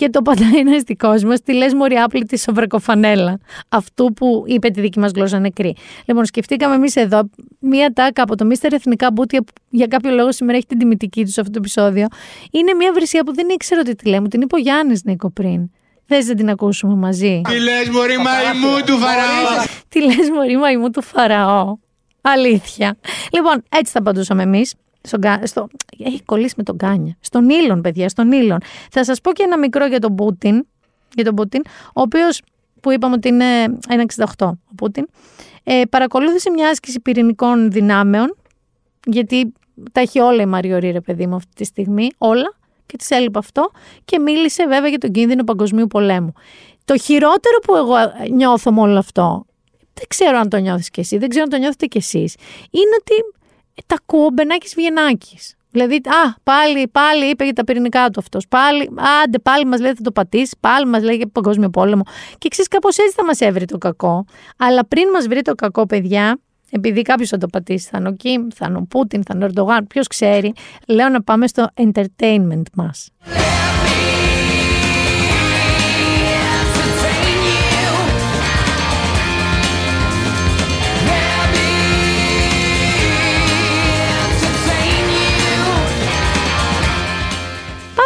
και το πατάει ένα δικό μας, τη λες Μωρή άπλητη σοβρακοφανέλα. Αυτού που είπε τη δική μας γλώσσα νεκρή. Λοιπόν, σκεφτήκαμε εμείς εδώ μία τάκα από το Μίστερ Εθνικά Μπούτια που για κάποιο λόγο σήμερα έχει την τιμητική τους σε αυτό το επεισόδιο. Είναι μία βρυσία που δεν ήξερα ότι τη λέμε. Την είπε ο Γιάννης Νίκο πριν. Θες να την ακούσουμε μαζί. Τι λες, Μωρή Μαϊμού του Φαραώ. Τι λες, Μωρή Μαϊμού του Φαραώ. Αλήθεια. Λοιπόν, έτσι θα απαντούσαμε εμείς. Στο, στο, έχει κολλήσει με τον Κάνια. Στον Ήλον, παιδιά, στον Ήλον. Θα σας πω και ένα μικρό για τον Πούτιν. Για τον Πούτιν, ο οποίος που είπαμε ότι είναι 1,68 ο Πούτιν, ε, παρακολούθησε μια άσκηση πυρηνικών δυνάμεων, γιατί τα έχει όλα η Μαριωρή, ρε παιδί μου, αυτή τη στιγμή, όλα, και της έλειπε αυτό, και μίλησε βέβαια για τον κίνδυνο παγκοσμίου πολέμου. Το χειρότερο που εγώ νιώθω με όλο αυτό, δεν ξέρω αν το νιώθεις κι εσύ, δεν ξέρω αν το νιώθετε κι εσείς, είναι ότι ε, τα ακούω Μπενάκη Βιενάκη. Δηλαδή, α, πάλι, πάλι είπε για τα πυρηνικά του αυτός. Πάλι, άντε, πάλι μας λέει θα το πατήσει, πάλι μας λέει για παγκόσμιο πόλεμο. Και ξέρεις, κάπως έτσι θα μας έβρει το κακό. Αλλά πριν μας βρει το κακό, παιδιά, επειδή κάποιος θα το πατήσει, θα είναι ο Κιμ, θα είναι ο Πούτιν, θα είναι ο Ερντογάν, ποιος ξέρει, λέω να πάμε στο entertainment μας.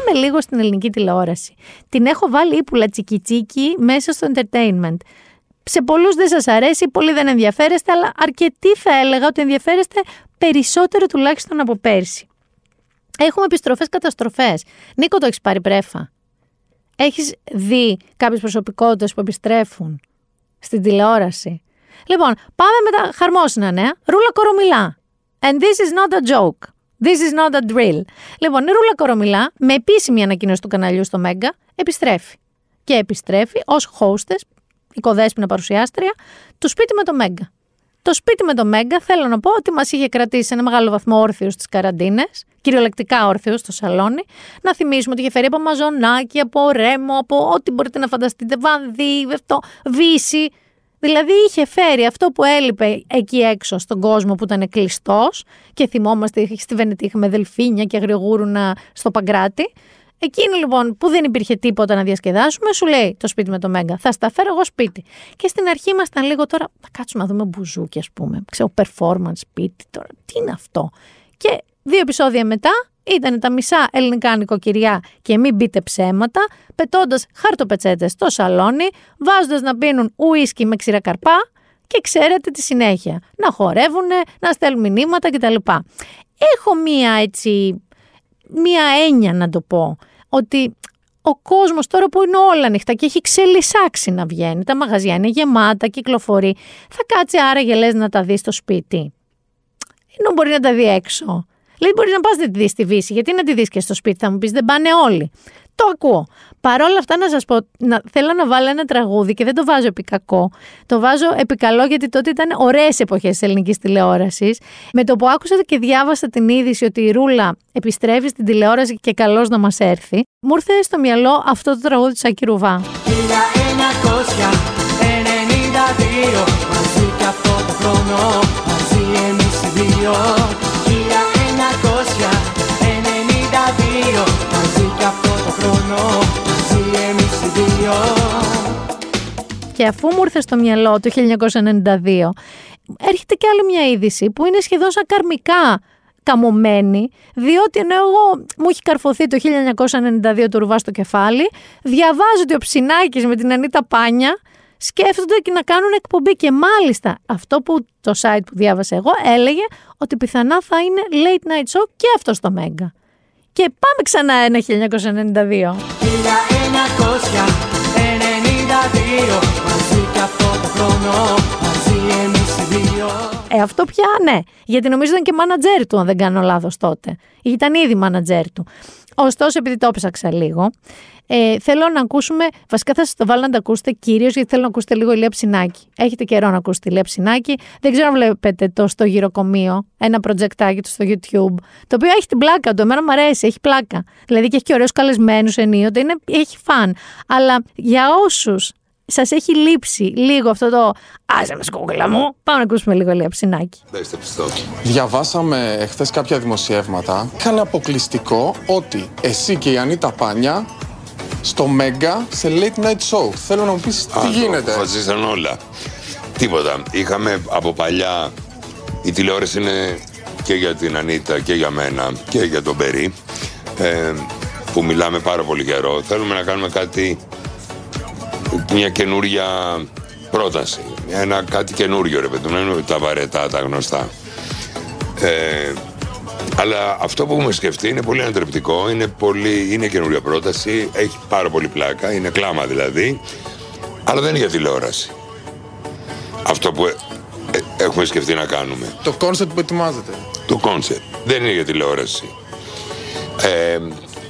Πάμε λίγο στην ελληνική τηλεόραση. Την έχω βάλει ύπουλα τσικιτσίκι μέσα στο entertainment. Σε πολλούς δεν σας αρέσει, πολλοί δεν ενδιαφέρεστε, αλλά αρκετοί θα έλεγα ότι ενδιαφέρεστε περισσότερο τουλάχιστον από πέρσι. Έχουμε επιστροφές καταστροφές. Νίκο, το έχεις πάρει πρέφα; Έχεις δει κάποιες προσωπικότητες που επιστρέφουν στην τηλεόραση; Λοιπόν, πάμε με τα χαρμόσυνα νέα. Ρούλα Κορομιλά. And this is not a joke. This is not a drill. Λοιπόν, η Ρούλα Κορομιλά, με επίσημη ανακοίνωση του καναλιού στο Μέγκα, επιστρέφει. Και επιστρέφει ως hostess, οικοδέσπινα παρουσιάστρια, του σπίτι με το Μέγκα. Το σπίτι με το Μέγκα θέλω να πω ότι μας είχε κρατήσει σε ένα μεγάλο βαθμό όρθιος στις καραντίνες, κυριολεκτικά όρθιος στο σαλόνι. Να θυμίσουμε ότι είχε φέρει από μαζονάκι, από ρέμο, από ό,τι μπορείτε να φανταστείτε, βανδί, βύση. Δηλαδή είχε φέρει αυτό που έλειπε εκεί έξω στον κόσμο που ήταν κλειστός και θυμόμαστε στη Βενετή είχαμε δελφίνια και αγριογούρουνα στο Παγκράτη. Εκείνη λοιπόν που δεν υπήρχε τίποτα να διασκεδάσουμε, σου λέει το σπίτι με το Μέγκα. Θα στα φέρω εγώ σπίτι. Και στην αρχή ήμασταν λίγο τώρα, θα κάτσουμε να δούμε μπουζούκι, ας πούμε. Ξέρω, performance σπίτι τώρα. Τι είναι αυτό. Και δύο επεισόδια μετά ήταν τα μισά ελληνικά νοικοκυριά και μην μπείτε ψέματα, πετώντας χαρτοπετσέτες στο σαλόνι, βάζοντας να πίνουν ουίσκι με ξηρά καρπά και ξέρετε τη συνέχεια. Να χορεύουν, να στέλνουν μηνύματα κτλ. Έχω μία έτσι, μία έννοια να το πω, ότι ο κόσμος τώρα που είναι όλα ανοιχτά και έχει ξελισάξει να βγαίνει, τα μαγαζιά είναι γεμάτα, κυκλοφορεί, θα κάτσει άραγε λες να τα δεις στο σπίτι. Ενώ μπορεί να τα δει έξω. Λέει μπορείς να πας να τη δεις στη Βύση, γιατί να τη δεις και στο σπίτι, θα μου πεις δεν πάνε όλοι. Το ακούω. Παρ' όλα αυτά να σας πω, να, θέλω να βάλω ένα τραγούδι και δεν το βάζω επί κακό. Το βάζω επί καλό γιατί τότε ήταν ωραίες εποχές της ελληνικής τηλεόρασης. Με το που άκουσα και διάβασα την είδηση ότι η Ρούλα επιστρέφει στην τηλεόραση και καλώς να μας έρθει, μου ήρθε στο μυαλό αυτό το τραγούδι του Σάκη Ρουβά. μαζί και αυτό το χρόνο, μαζί εμείς οι δύο. 1992, μαζί και αυτό το χρόνο, μαζί εμείς οι δύο. Και αφού μου ήρθε στο μυαλό το 1992, έρχεται και άλλη μια είδηση που είναι σχεδόν σαν καρμικά καμωμένη, διότι ενώ εγώ μου έχει καρφωθεί το 1992 το ρουβά στο κεφάλι, διαβάζω ότι ο Ψινάκης με την Ανίτα Πάνια σκέφτονται και να κάνουν εκπομπή. Και μάλιστα αυτό που το site που διάβασα εγώ έλεγε ότι πιθανά θα είναι late night show και αυτό στο Μέγκα. Και πάμε ξανά ένα 1992. 1992, μαζί και αυτό το χρόνο, μαζί εμείς οι δύο. Ε, αυτό πια ναι, γιατί νομίζω ήταν και μάνατζέρ του, αν δεν κάνω λάθος τότε. Ήταν ήδη μάνατζέρ του. Ωστόσο, επειδή το έψαξα λίγο, ε, θέλω να ακούσουμε, βασικά θα σας το βάλω να τα ακούσετε κυρίως γιατί θέλω να ακούσετε λίγο ηλία ψινάκι. Έχετε καιρό να ακούσετε ηλία ψινάκι. Δεν ξέρω αν βλέπετε το στο γυροκομείο, ένα προτζεκτάκι του στο YouTube, το οποίο έχει την πλάκα του. Εμένα μου αρέσει, έχει πλάκα. Δηλαδή και έχει και ωραίους καλεσμένους ενίοτε, είναι, έχει φαν. Αλλά για όσους σας έχει λείψει λίγο αυτό το Άσε με σκούκλα μου. Πάμε να ακούσουμε λίγο λίγο ψινάκι. Διαβάσαμε χθε κάποια δημοσιεύματα. Είχαν αποκλειστικό ότι εσύ και η Ανίτα Πάνια στο Μέγκα σε late night show. Θέλω να μου πεις τι γίνεται. Αποφασίσαν όλα. Τίποτα. Είχαμε από παλιά, η τηλεόραση είναι και για την Ανίτα και για μένα και για τον Περί, ε, που μιλάμε πάρα πολύ καιρό. Θέλουμε να κάνουμε κάτι, μια καινούρια πρόταση. Ένα κάτι καινούριο, ρε παιδί, είναι τα βαρετά, τα γνωστά. Ε, αλλά αυτό που έχουμε σκεφτεί είναι πολύ ανατρεπτικό, είναι, πολύ, είναι καινούρια πρόταση, έχει πάρα πολύ πλάκα, είναι κλάμα δηλαδή, αλλά δεν είναι για τηλεόραση. Αυτό που ε, έχουμε σκεφτεί να κάνουμε. Το concept που ετοιμάζεται. Το concept. Δεν είναι για τηλεόραση. Ε,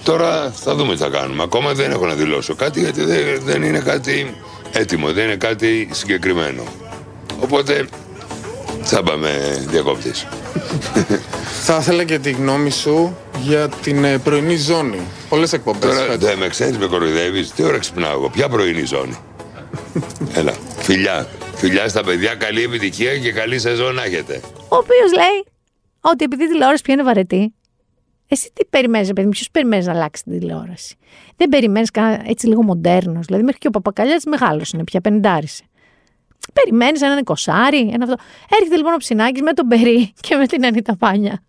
τώρα θα δούμε τι θα κάνουμε. Ακόμα δεν έχω να δηλώσω κάτι γιατί δεν, δεν είναι κάτι έτοιμο, δεν είναι κάτι συγκεκριμένο. Οπότε θα πάμε διακόπτης. Θα ήθελα και τη γνώμη σου για την ε, πρωινή ζώνη. Πολλές εκπομπές. Τώρα δεν με ξέρεις, με κοροϊδεύεις. Τι ώρα ξυπνάω εγώ, ποια πρωινή ζώνη; Έλα, φιλιά. Φιλιά στα παιδιά, καλή επιτυχία και καλή σεζόν να έχετε. Ο οποίος λέει ότι επειδή η τηλεόραση πια είναι βαρετή, εσύ τι περιμένεις, παιδί, ποιος περιμένεις να αλλάξει την τηλεόραση; Δεν περιμένεις έτσι λίγο μοντέρνος. Δηλαδή, μέχρι και ο παπακαλιά μεγάλος είναι πια, πενιντάρισε. Περιμένεις έναν εικοσάρι, ένα αυτό. Έρχεται λοιπόν ο ψινάκι με τον Περί και με την Ανίτα Πάνια.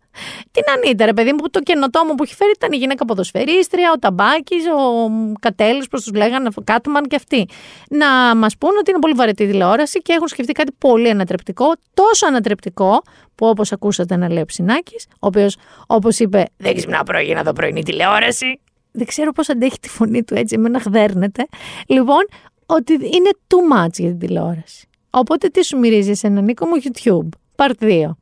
Την Ανίτα, ρε παιδί μου, το καινοτόμο που έχει φέρει ήταν η γυναίκα ποδοσφαιρίστρια, ο Ταμπάκης, ο Κατέλης, πώς τους λέγανε, ο Κάτμαν και αυτοί. Να μας πούνε ότι είναι πολύ βαρετή τηλεόραση και έχουν σκεφτεί κάτι πολύ ανατρεπτικό, τόσο ανατρεπτικό, που όπως ακούσατε να λέει ο Ψινάκης, ο οποίος, όπως είπε, δεν ξυπνάω πρωί να δω πρωινή τηλεόραση. Δεν ξέρω πώς αντέχει τη φωνή του έτσι, εμένα χδέρνεται. Λοιπόν, ότι είναι too much για την τηλεόραση. Οπότε τι σου μυρίζει εσένα Νίκο μου YouTube, part 2.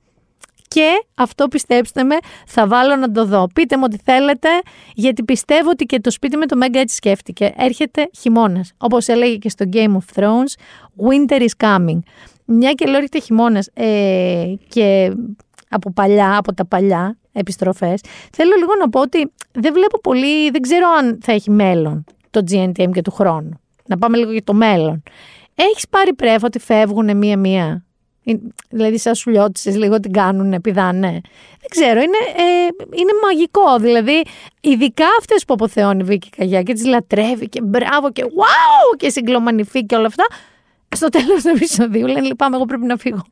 Και αυτό πιστέψτε με, θα βάλω να το δω. Πείτε μου ό,τι θέλετε, γιατί πιστεύω ότι και το σπίτι με το Μέγκα έτσι σκέφτηκε. Έρχεται χειμώνας. Όπως έλεγε και στο Game of Thrones, Winter is coming. Μια και λέω έρχεται χειμώνας ε, και από παλιά, από τα παλιά επιστροφές, θέλω λίγο να πω ότι δεν βλέπω πολύ, δεν ξέρω αν θα έχει μέλλον το GNTM και του χρόνου. Να πάμε λίγο για το μέλλον. Έχεις πάρει πρέφα ότι φεύγουν μία-μία; Δηλαδή, σαν σουλιώτησε λίγο την κάνουν, πηδάνε. Δεν ξέρω, είναι, ε, είναι μαγικό. Δηλαδή, ειδικά αυτές που αποθεώνει η Βίκη Καγιά και τις λατρεύει και μπράβο και wow και συγκλωμανιφή και όλα αυτά. Στο τέλος του επεισοδίου λένε λυπάμαι, εγώ πρέπει να φύγω.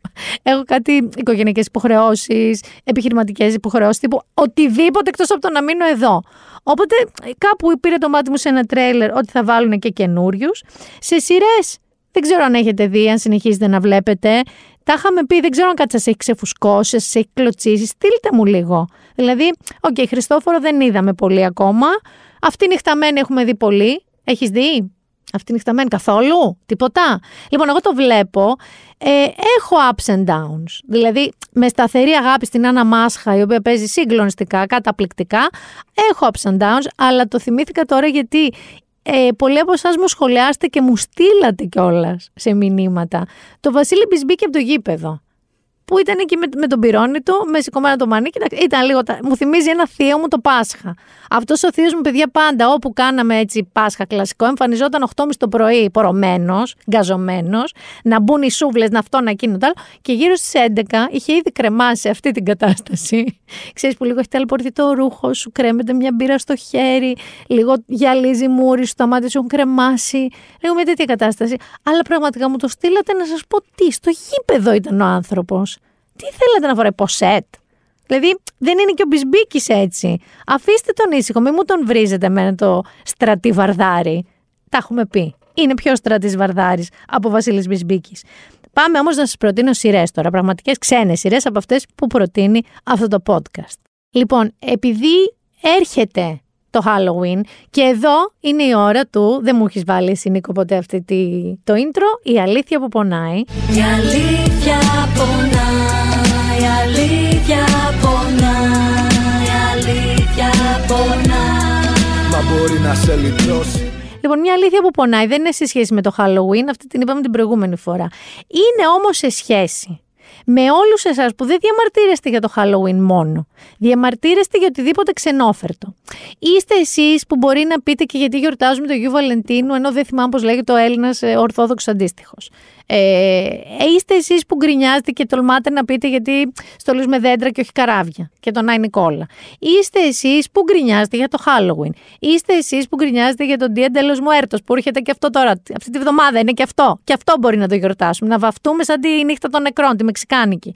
Έχω κάτι οικογενειακές υποχρεώσεις, επιχειρηματικές υποχρεώσεις, τύπου οτιδήποτε εκτός από το να μείνω εδώ. Οπότε κάπου πήρε το μάτι μου σε ένα τρέιλερ ότι θα βάλουν και καινούριους. Σε σειρές Δεν ξέρω αν έχετε δει, αν συνεχίζετε να βλέπετε. Τα είχαμε πει, δεν ξέρω αν κάτι σας έχει ξεφουσκώσει, σας έχει κλωτσήσει. Στείλτε μου λίγο. Δηλαδή, OK, okay, Χριστόφορο δεν είδαμε πολύ ακόμα. Αυτή η νύχτα μένει έχουμε δει πολύ. Έχεις δει; Αυτή νυχταμένη καθόλου, τίποτα. Λοιπόν, εγώ το βλέπω. Ε, έχω ups and downs. Δηλαδή, με σταθερή αγάπη στην Άννα Μάσχα, η οποία παίζει συγκλονιστικά, καταπληκτικά. Έχω ups and downs, αλλά το θυμήθηκα τώρα γιατί ε, πολλοί από εσάς μου σχολιάστε και μου στείλατε κιόλας σε μηνύματα. Το Βασίλη Μπισμπίκη από το γήπεδο που ήταν εκεί με, με τον πυρόνι του, με σηκωμένο το μανίκι. Ήταν λίγο. Μου θυμίζει ένα θείο μου το Πάσχα. Αυτός ο θείος μου, παιδιά, πάντα όπου κάναμε έτσι Πάσχα κλασικό, εμφανιζόταν 8.30 το πρωί, πορωμένος, γκαζωμένος, να μπουν οι σούβλες, να αυτό, να εκείνο το άλλο. Και γύρω στις 11 είχε ήδη κρεμάσει αυτή την κατάσταση. Ξέρεις που λίγο έχει ταλαιπωρηθεί το ρούχο σου, κρέμεται μια μπύρα στο χέρι, λίγο γυαλίζει μούρι σου, τα μάτια σου έχουν κρεμάσει. Λίγο μια τέτοια κατάσταση. Αλλά πραγματικά μου το στείλατε να σας πω τι, στο γήπεδο ήταν ο άνθρωπος. Τι θέλετε να φοράει, ποσέτ; Δηλαδή δεν είναι και ο Μπισμπίκης έτσι. Αφήστε τον ήσυχο, μην μου τον βρίζετε με το στρατή βαρδάρι. Τα έχουμε πει. Είναι πιο στρατή βαρδάρη από Βασίλης Μπισμπίκης. Πάμε όμως να σας προτείνω σειρές τώρα, πραγματικές ξένες σειρές από αυτές που προτείνει αυτό το podcast. Λοιπόν, επειδή έρχεται το Halloween και εδώ είναι η ώρα του, δεν μου έχεις βάλει εσύ Νίκο ποτέ αυτή τη, το intro, η αλήθεια που πονάει. Η αλήθεια πονάει, η αλήθεια πονάει, η αλήθεια πονάει. Μα μπορεί να σε λυτρώσει. Λοιπόν, μια αλήθεια που πονάει δεν είναι σε σχέση με το Halloween, αυτή την είπαμε την προηγούμενη φορά. Είναι όμως σε σχέση με όλους εσάς που δεν διαμαρτύρεστε για το Halloween μόνο. Διαμαρτύρεστε για οτιδήποτε ξενόφερτο. Είστε εσείς που μπορεί να πείτε και γιατί γιορτάζουμε το Γιου Βαλεντίνου, ενώ δεν θυμάμαι πώς λέγεται ο Έλληνας ε, Ορθόδοξος αντίστοιχος. Ε, ε, είστε εσείς που γκρινιάζετε και τολμάτε να πείτε γιατί στολίζουμε δέντρα και όχι καράβια και τον Άι Νικόλα. Είστε εσείς που γκρινιάζετε για το Halloween. Είστε εσείς που γκρινιάζετε για τον Dia de los Muertos που έρχεται και αυτό τώρα. Αυτή τη βδομάδα είναι και αυτό. Και αυτό μπορεί να το γιορτάσουμε. Να βαφτούμε σαν τη νύχτα των νεκρών, τη Μεξικάνικη.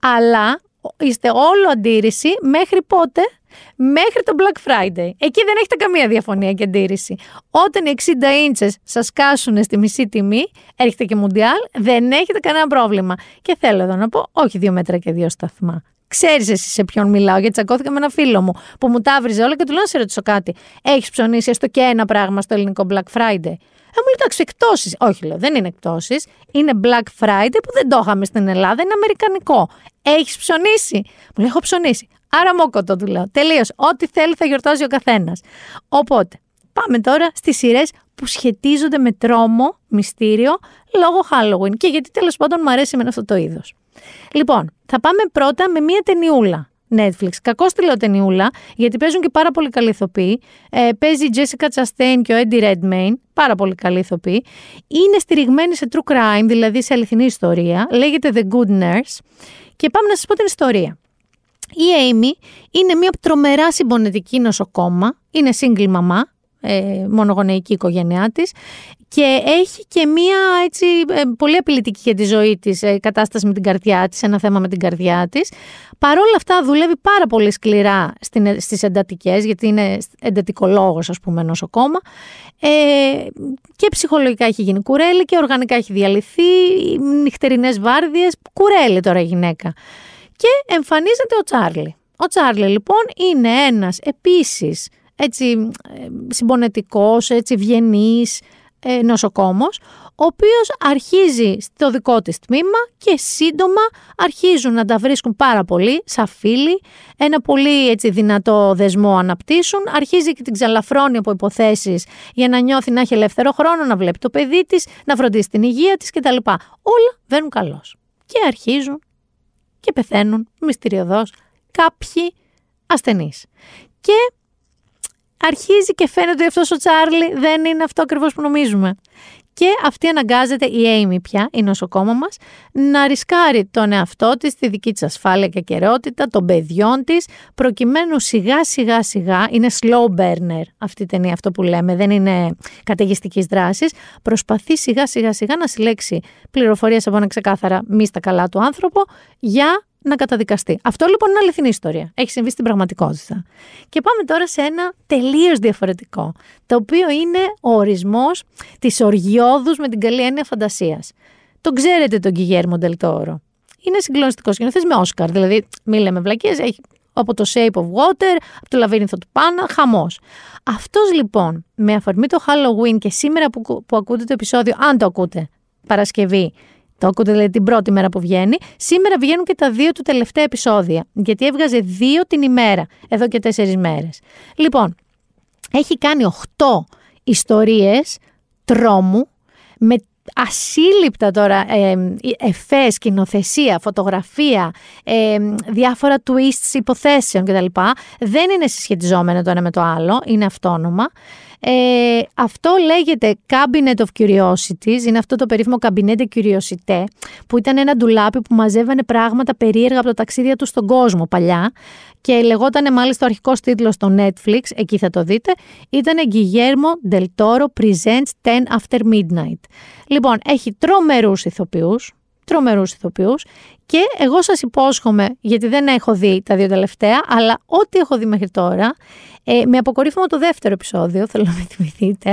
Αλλά είστε όλο αντίρρηση μέχρι πότε μέχρι το Black Friday. Εκεί δεν έχετε καμία διαφωνία και αντίρρηση. Όταν οι 60 ίντσες σας κάσουν στη μισή τιμή, έρχεται και Μουντιάλ, δεν έχετε κανένα πρόβλημα. Και θέλω εδώ να πω, όχι δύο μέτρα και δύο σταθμά. Ξέρεις εσύ σε ποιον μιλάω, γιατί τσακώθηκα με ένα φίλο μου που μου τα έβριζε όλα και του λέω να σε ρωτήσω κάτι. Έχεις ψωνίσει έστω και ένα πράγμα στο ελληνικό Black Friday; Ε, μου λέει εντάξει, εκτόσει. Όχι, λέω, δεν είναι εκτόσει. Είναι Black Friday που δεν το είχαμε στην Ελλάδα, είναι αμερικανικό. Έχεις ψωνίσει. Μου λέει, έχω ψωνίσει. Άρα μόκοτο του λέω. Τελείω. Ό,τι θέλει θα γιορτάζει ο καθένας. Οπότε, πάμε τώρα στις σειρές που σχετίζονται με τρόμο, μυστήριο, λόγω Halloween. Και γιατί τέλος πάντων μου αρέσει με αυτό το είδος. Λοιπόν, θα πάμε πρώτα με μία ταινιούλα. Netflix. Κακό τη λέω ταινιούλα, γιατί παίζουν και πάρα πολύ καλή ηθοποιοί. Ε, παίζει η Jessica Chastain και ο Eddie Redmayne, πάρα πολύ καλή ηθοποιοί. Είναι στηριγμένη σε true crime, δηλαδή σε αληθινή ιστορία. Λέγεται The Good Nurse. Και πάμε να σας πω την ιστορία. Η Amy είναι μια τρομερά συμπονετική νοσοκόμα, είναι single μαμά, ε, μονογονεϊκή οικογένειά της και έχει και μία έτσι, ε, πολύ απειλητική για τη ζωή της ε, κατάσταση με την καρδιά της, ένα θέμα με την καρδιά της. Παρόλα αυτά δουλεύει πάρα πολύ σκληρά στην, στις εντατικές, γιατί είναι εντατικολόγος ας πούμε νοσοκόμα ε, και ψυχολογικά έχει γίνει κουρέλι και οργανικά έχει διαλυθεί, νυχτερινές βάρδιες, κουρέλι τώρα η γυναίκα και εμφανίζεται ο Τσάρλι. Ο Τσάρλι λοιπόν είναι ένας επίσης έτσι ε, συμπονετικός, έτσι βγενής ε, νοσοκόμος, ο οποίος αρχίζει στο δικό της τμήμα και σύντομα αρχίζουν να τα βρίσκουν πάρα πολύ σαν φίλοι, ένα πολύ έτσι δυνατό δεσμό αναπτύσσουν, αρχίζει και την ξαλαφρώνει από υποθέσεις για να νιώθει να έχει ελεύθερο χρόνο, να βλέπει το παιδί της, να φροντίσει την υγεία της κτλ. Όλα βαίνουν καλώς. Και αρχίζουν και πεθαίνουν μυστηριωδώς κάποιοι ασθενείς. Και αρχίζει και φαίνεται ότι αυτός ο Τσάρλι δεν είναι αυτό ακριβώς που νομίζουμε. Και αυτή αναγκάζεται η Amy πια, η νοσοκόμα μας, να ρισκάρει τον εαυτό της, τη δική της ασφάλεια και ακαιρεότητα, των παιδιών της, προκειμένου σιγά σιγά σιγά, είναι slow burner αυτή η ταινία αυτό που λέμε, δεν είναι καταιγιστικής δράσης, προσπαθεί σιγά σιγά σιγά να συλλέξει πληροφορίες από ένα ξεκάθαρα μη στα καλά του άνθρωπο για να καταδικαστεί. Αυτό λοιπόν είναι αληθινή ιστορία. Έχει συμβεί στην πραγματικότητα. Και πάμε τώρα σε ένα τελείως διαφορετικό, το οποίο είναι ο ορισμός της οργιώδους με την καλή έννοια φαντασίας. Τον ξέρετε τον Κιγέρμο Ντελτόρο. Είναι συγκλονιστικός σκηνοθέτης με Όσκαρ. Δηλαδή, μη λέμε βλακίες, έχει από το Shape of Water, από το Λαβύρινθο του Πάνα, χαμός. Αυτός λοιπόν, με αφορμή το Halloween και σήμερα που, που ακούτε το επεισόδιο, αν το ακούτε, Παρασκευή, το ακούτε δηλαδή την πρώτη μέρα που βγαίνει. Σήμερα βγαίνουν και τα δύο του τελευταία επεισόδια. Γιατί έβγαζε δύο την ημέρα, εδώ και τέσσερις μέρες. Λοιπόν, έχει κάνει οχτώ ιστορίες τρόμου με ασύλληπτα τώρα ε, εφές, σκηνοθεσία, φωτογραφία, ε, διάφορα twists υποθέσεων κτλ. Δεν είναι συσχετιζόμενο το ένα με το άλλο, είναι αυτόνομα. Ε, αυτό λέγεται Cabinet of Curiosities, είναι αυτό το περίφημο Cabinet Curiosité, που ήταν ένα ντουλάπι που μαζεύανε πράγματα περίεργα από τα ταξίδια τους στον κόσμο παλιά και λεγόταν μάλιστα ο αρχικός τίτλος στο Netflix, εκεί θα το δείτε, ήταν Guillermo del Toro Presents 10 After Midnight. Λοιπόν, έχει τρομερούς ηθοποιούς, τρομερούς ηθοποιούς και εγώ σας υπόσχομαι, γιατί δεν έχω δει τα δύο τελευταία, αλλά ό,τι έχω δει μέχρι τώρα, ε, με αποκορύφωμα το δεύτερο επεισόδιο, θέλω να με θυμηθείτε,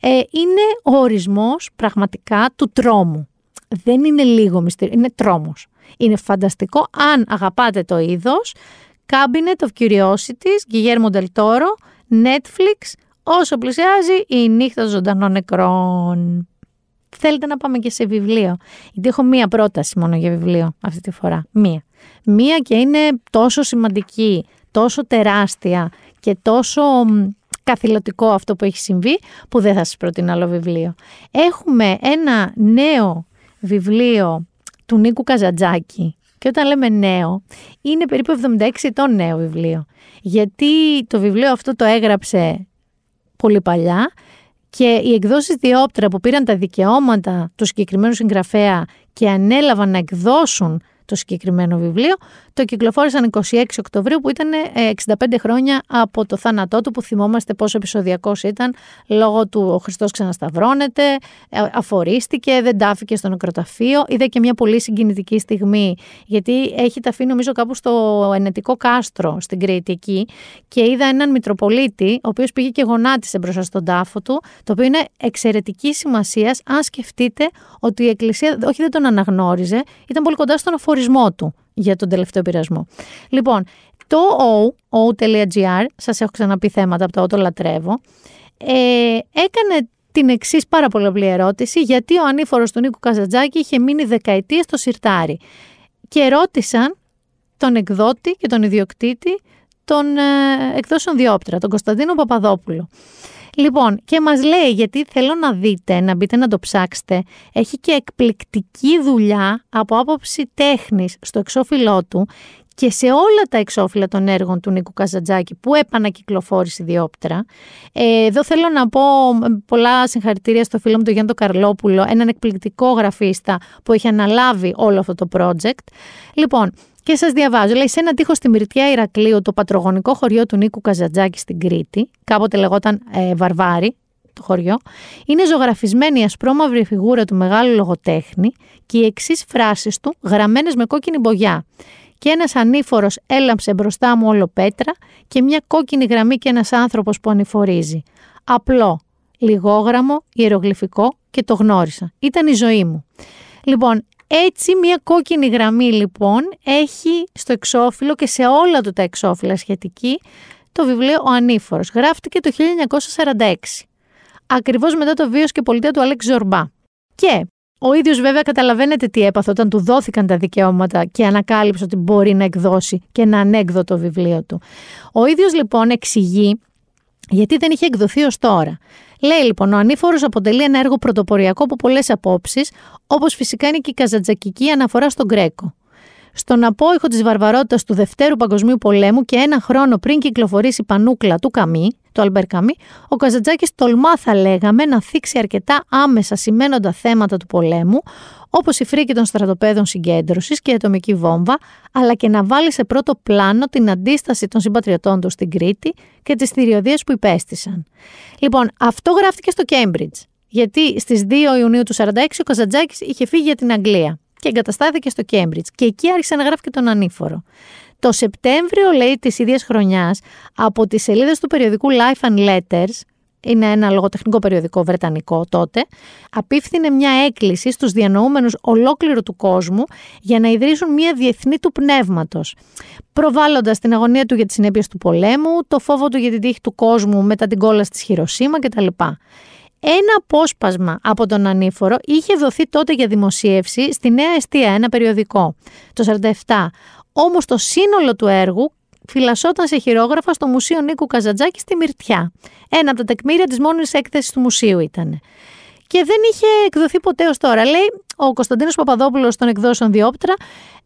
ε, είναι ο ορισμός πραγματικά του τρόμου. Δεν είναι λίγο μυστήριο, είναι τρόμος. Είναι φανταστικό αν αγαπάτε το είδος. Cabinet of Curiosities, Guillermo del Toro, Netflix, όσο πλησιάζει η νύχτα ζωντανών νεκρών. Θέλετε να πάμε και σε βιβλίο. Γιατί έχω μία πρόταση μόνο για βιβλίο αυτή τη φορά. Μία. Μία και είναι τόσο σημαντική, τόσο τεράστια και τόσο καθηλωτικό αυτό που έχει συμβεί που δεν θα σας προτείνω άλλο βιβλίο. Έχουμε ένα νέο βιβλίο του Νίκου Καζατζάκη και όταν λέμε νέο είναι περίπου 76 ετών νέο βιβλίο γιατί το βιβλίο αυτό το έγραψε πολύ παλιά και οι εκδόσεις Διόπτρα που πήραν τα δικαιώματα του συγκεκριμένου συγγραφέα και ανέλαβαν να εκδώσουν το συγκεκριμένο βιβλίο. Το κυκλοφόρησαν 26 Οκτωβρίου που ήταν 65 ε, χρόνια από το θάνατό του που θυμόμαστε πόσο επεισοδιακός ήταν λόγω του ο Χριστός ξανασταυρώνεται, ε, αφορίστηκε, δεν τάφηκε στο νεκροταφείο. Είδα και μια πολύ συγκινητική στιγμή γιατί έχει ταφεί νομίζω κάπου στο ενετικό κάστρο στην Κρήτη εκεί και είδα έναν Μητροπολίτη ο οποίος πήγε και γονάτισε μπροστά στον τάφο του το οποίο είναι εξαιρετική σημασίας αν σκεφτείτε ότι η Εκκλησία όχι δεν τον αναγνώριζε, ήταν πολύ κοντά στον αφορισμό του για τον τελευταίο πειρασμό. Λοιπόν, το O, O.gr, σας έχω ξαναπεί θέματα από το O το λατρεύω, ε, έκανε την εξής πάρα πολύ απλή ερώτηση, γιατί ο ανήφορος του Νίκου Καζατζάκη είχε μείνει δεκαετίες στο σιρτάρι. Και ρώτησαν τον εκδότη και τον ιδιοκτήτη των ε, εκδόσεων Διόπτρα, τον Κωνσταντίνο Παπαδόπουλο. Λοιπόν, και μας λέει, γιατί θέλω να δείτε, να μπείτε να το ψάξετε, έχει και εκπληκτική δουλειά από άποψη τέχνης στο εξώφυλλό του και σε όλα τα εξώφυλλα των έργων του Νίκου Καζατζάκη που επανακυκλοφόρησε διόπτρα. Ε, εδώ θέλω να πω πολλά συγχαρητήρια στο φίλο μου τον Γιάννη Καρλόπουλο, έναν εκπληκτικό γραφίστα που έχει αναλάβει όλο αυτό το project. Λοιπόν, και σας διαβάζω, λέει, σε ένα τείχος στη Μυρτιά Ηρακλείου, το πατρογονικό χωριό του Νίκου Καζατζάκη στην Κρήτη, κάποτε λεγόταν ε, Βαρβάρι, το χωριό, είναι ζωγραφισμένη η ασπρόμαυρη φιγούρα του μεγάλου λογοτέχνη και οι εξής φράσεις του γραμμένες με κόκκινη μπογιά. Και ένας ανήφορος έλαμψε μπροστά μου όλο πέτρα και μια κόκκινη γραμμή και ένας άνθρωπος που ανηφορίζει. Απλό, λιγόγραμμο, ιερογλυφικό και το γνώρισα. Ήταν η ζωή μου. Λοιπόν, έτσι μια κόκκινη γραμμή λοιπόν έχει στο εξώφυλλο και σε όλα του τα εξώφυλλα σχετική το βιβλίο «Ο Ανήφορος». Γράφτηκε το 1946, ακριβώς μετά το βίος και πολιτεία του Αλέξη Ζορμπά. Και ο ίδιος βέβαια καταλαβαίνετε τι έπαθε όταν του δόθηκαν τα δικαιώματα και ανακάλυψε ότι μπορεί να εκδώσει και ένα ανέκδοτο βιβλίο του. Ο ίδιος λοιπόν εξηγεί γιατί δεν είχε εκδοθεί ως τώρα. Λέει λοιπόν, ο ανήφορος αποτελεί ένα έργο πρωτοποριακό από πολλές απόψεις, όπως φυσικά είναι και η καζατζακική αναφορά στον Γκρέκο. Στον απόϊχο της βαρβαρότητας του Δευτέρου Παγκοσμίου Πολέμου και ένα χρόνο πριν κυκλοφορήσει η πανούκλα του Καμί, το Αλμπερ Καμί, ο Καζατζάκη τολμά, θα λέγαμε, να θίξει αρκετά άμεσα σημαίνοντα θέματα του πολέμου, όπως η φρίκη των στρατοπέδων συγκέντρωσης και η ατομική βόμβα, αλλά και να βάλει σε πρώτο πλάνο την αντίσταση των συμπατριωτών τους στην Κρήτη και τις θηριωδίες που υπέστησαν. Λοιπόν, αυτό γράφτηκε στο Κέμπριτζ. Γιατί στις 2 Ιουνίου του 1946 ο Καζατζάκη είχε φύγει για την Αγγλία. Και εγκαταστάθηκε στο Cambridge. Και εκεί άρχισε να γράφει και τον ανήφορο. Το Σεπτέμβριο, λέει, της ίδιας χρονιάς, από τις σελίδες του περιοδικού Life and Letters, είναι ένα λογοτεχνικό περιοδικό βρετανικό τότε, απίφθινε μια έκκληση στους διανοούμενους ολόκληρου του κόσμου για να ιδρύσουν μια διεθνή του πνεύματος, προβάλλοντας την αγωνία του για τις συνέπειες του πολέμου, το φόβο του για την τύχη του κόσμου μετά την κόλαση της Χειροσύμα κτλ. Ένα απόσπασμα από τον ανήφορο είχε δοθεί τότε για δημοσίευση στη Νέα Εστία, ένα περιοδικό, το 1947. Όμως το σύνολο του έργου φυλασσόταν σε χειρόγραφα στο Μουσείο Νίκου Καζατζάκη στη Μυρτιά. Ένα από τα τεκμήρια της μόνης έκθεσης του μουσείου ήταν. Και δεν είχε εκδοθεί ποτέ ως τώρα. Λέει ο Κωνσταντίνος Παπαδόπουλος των εκδόσεων Διόπτρα,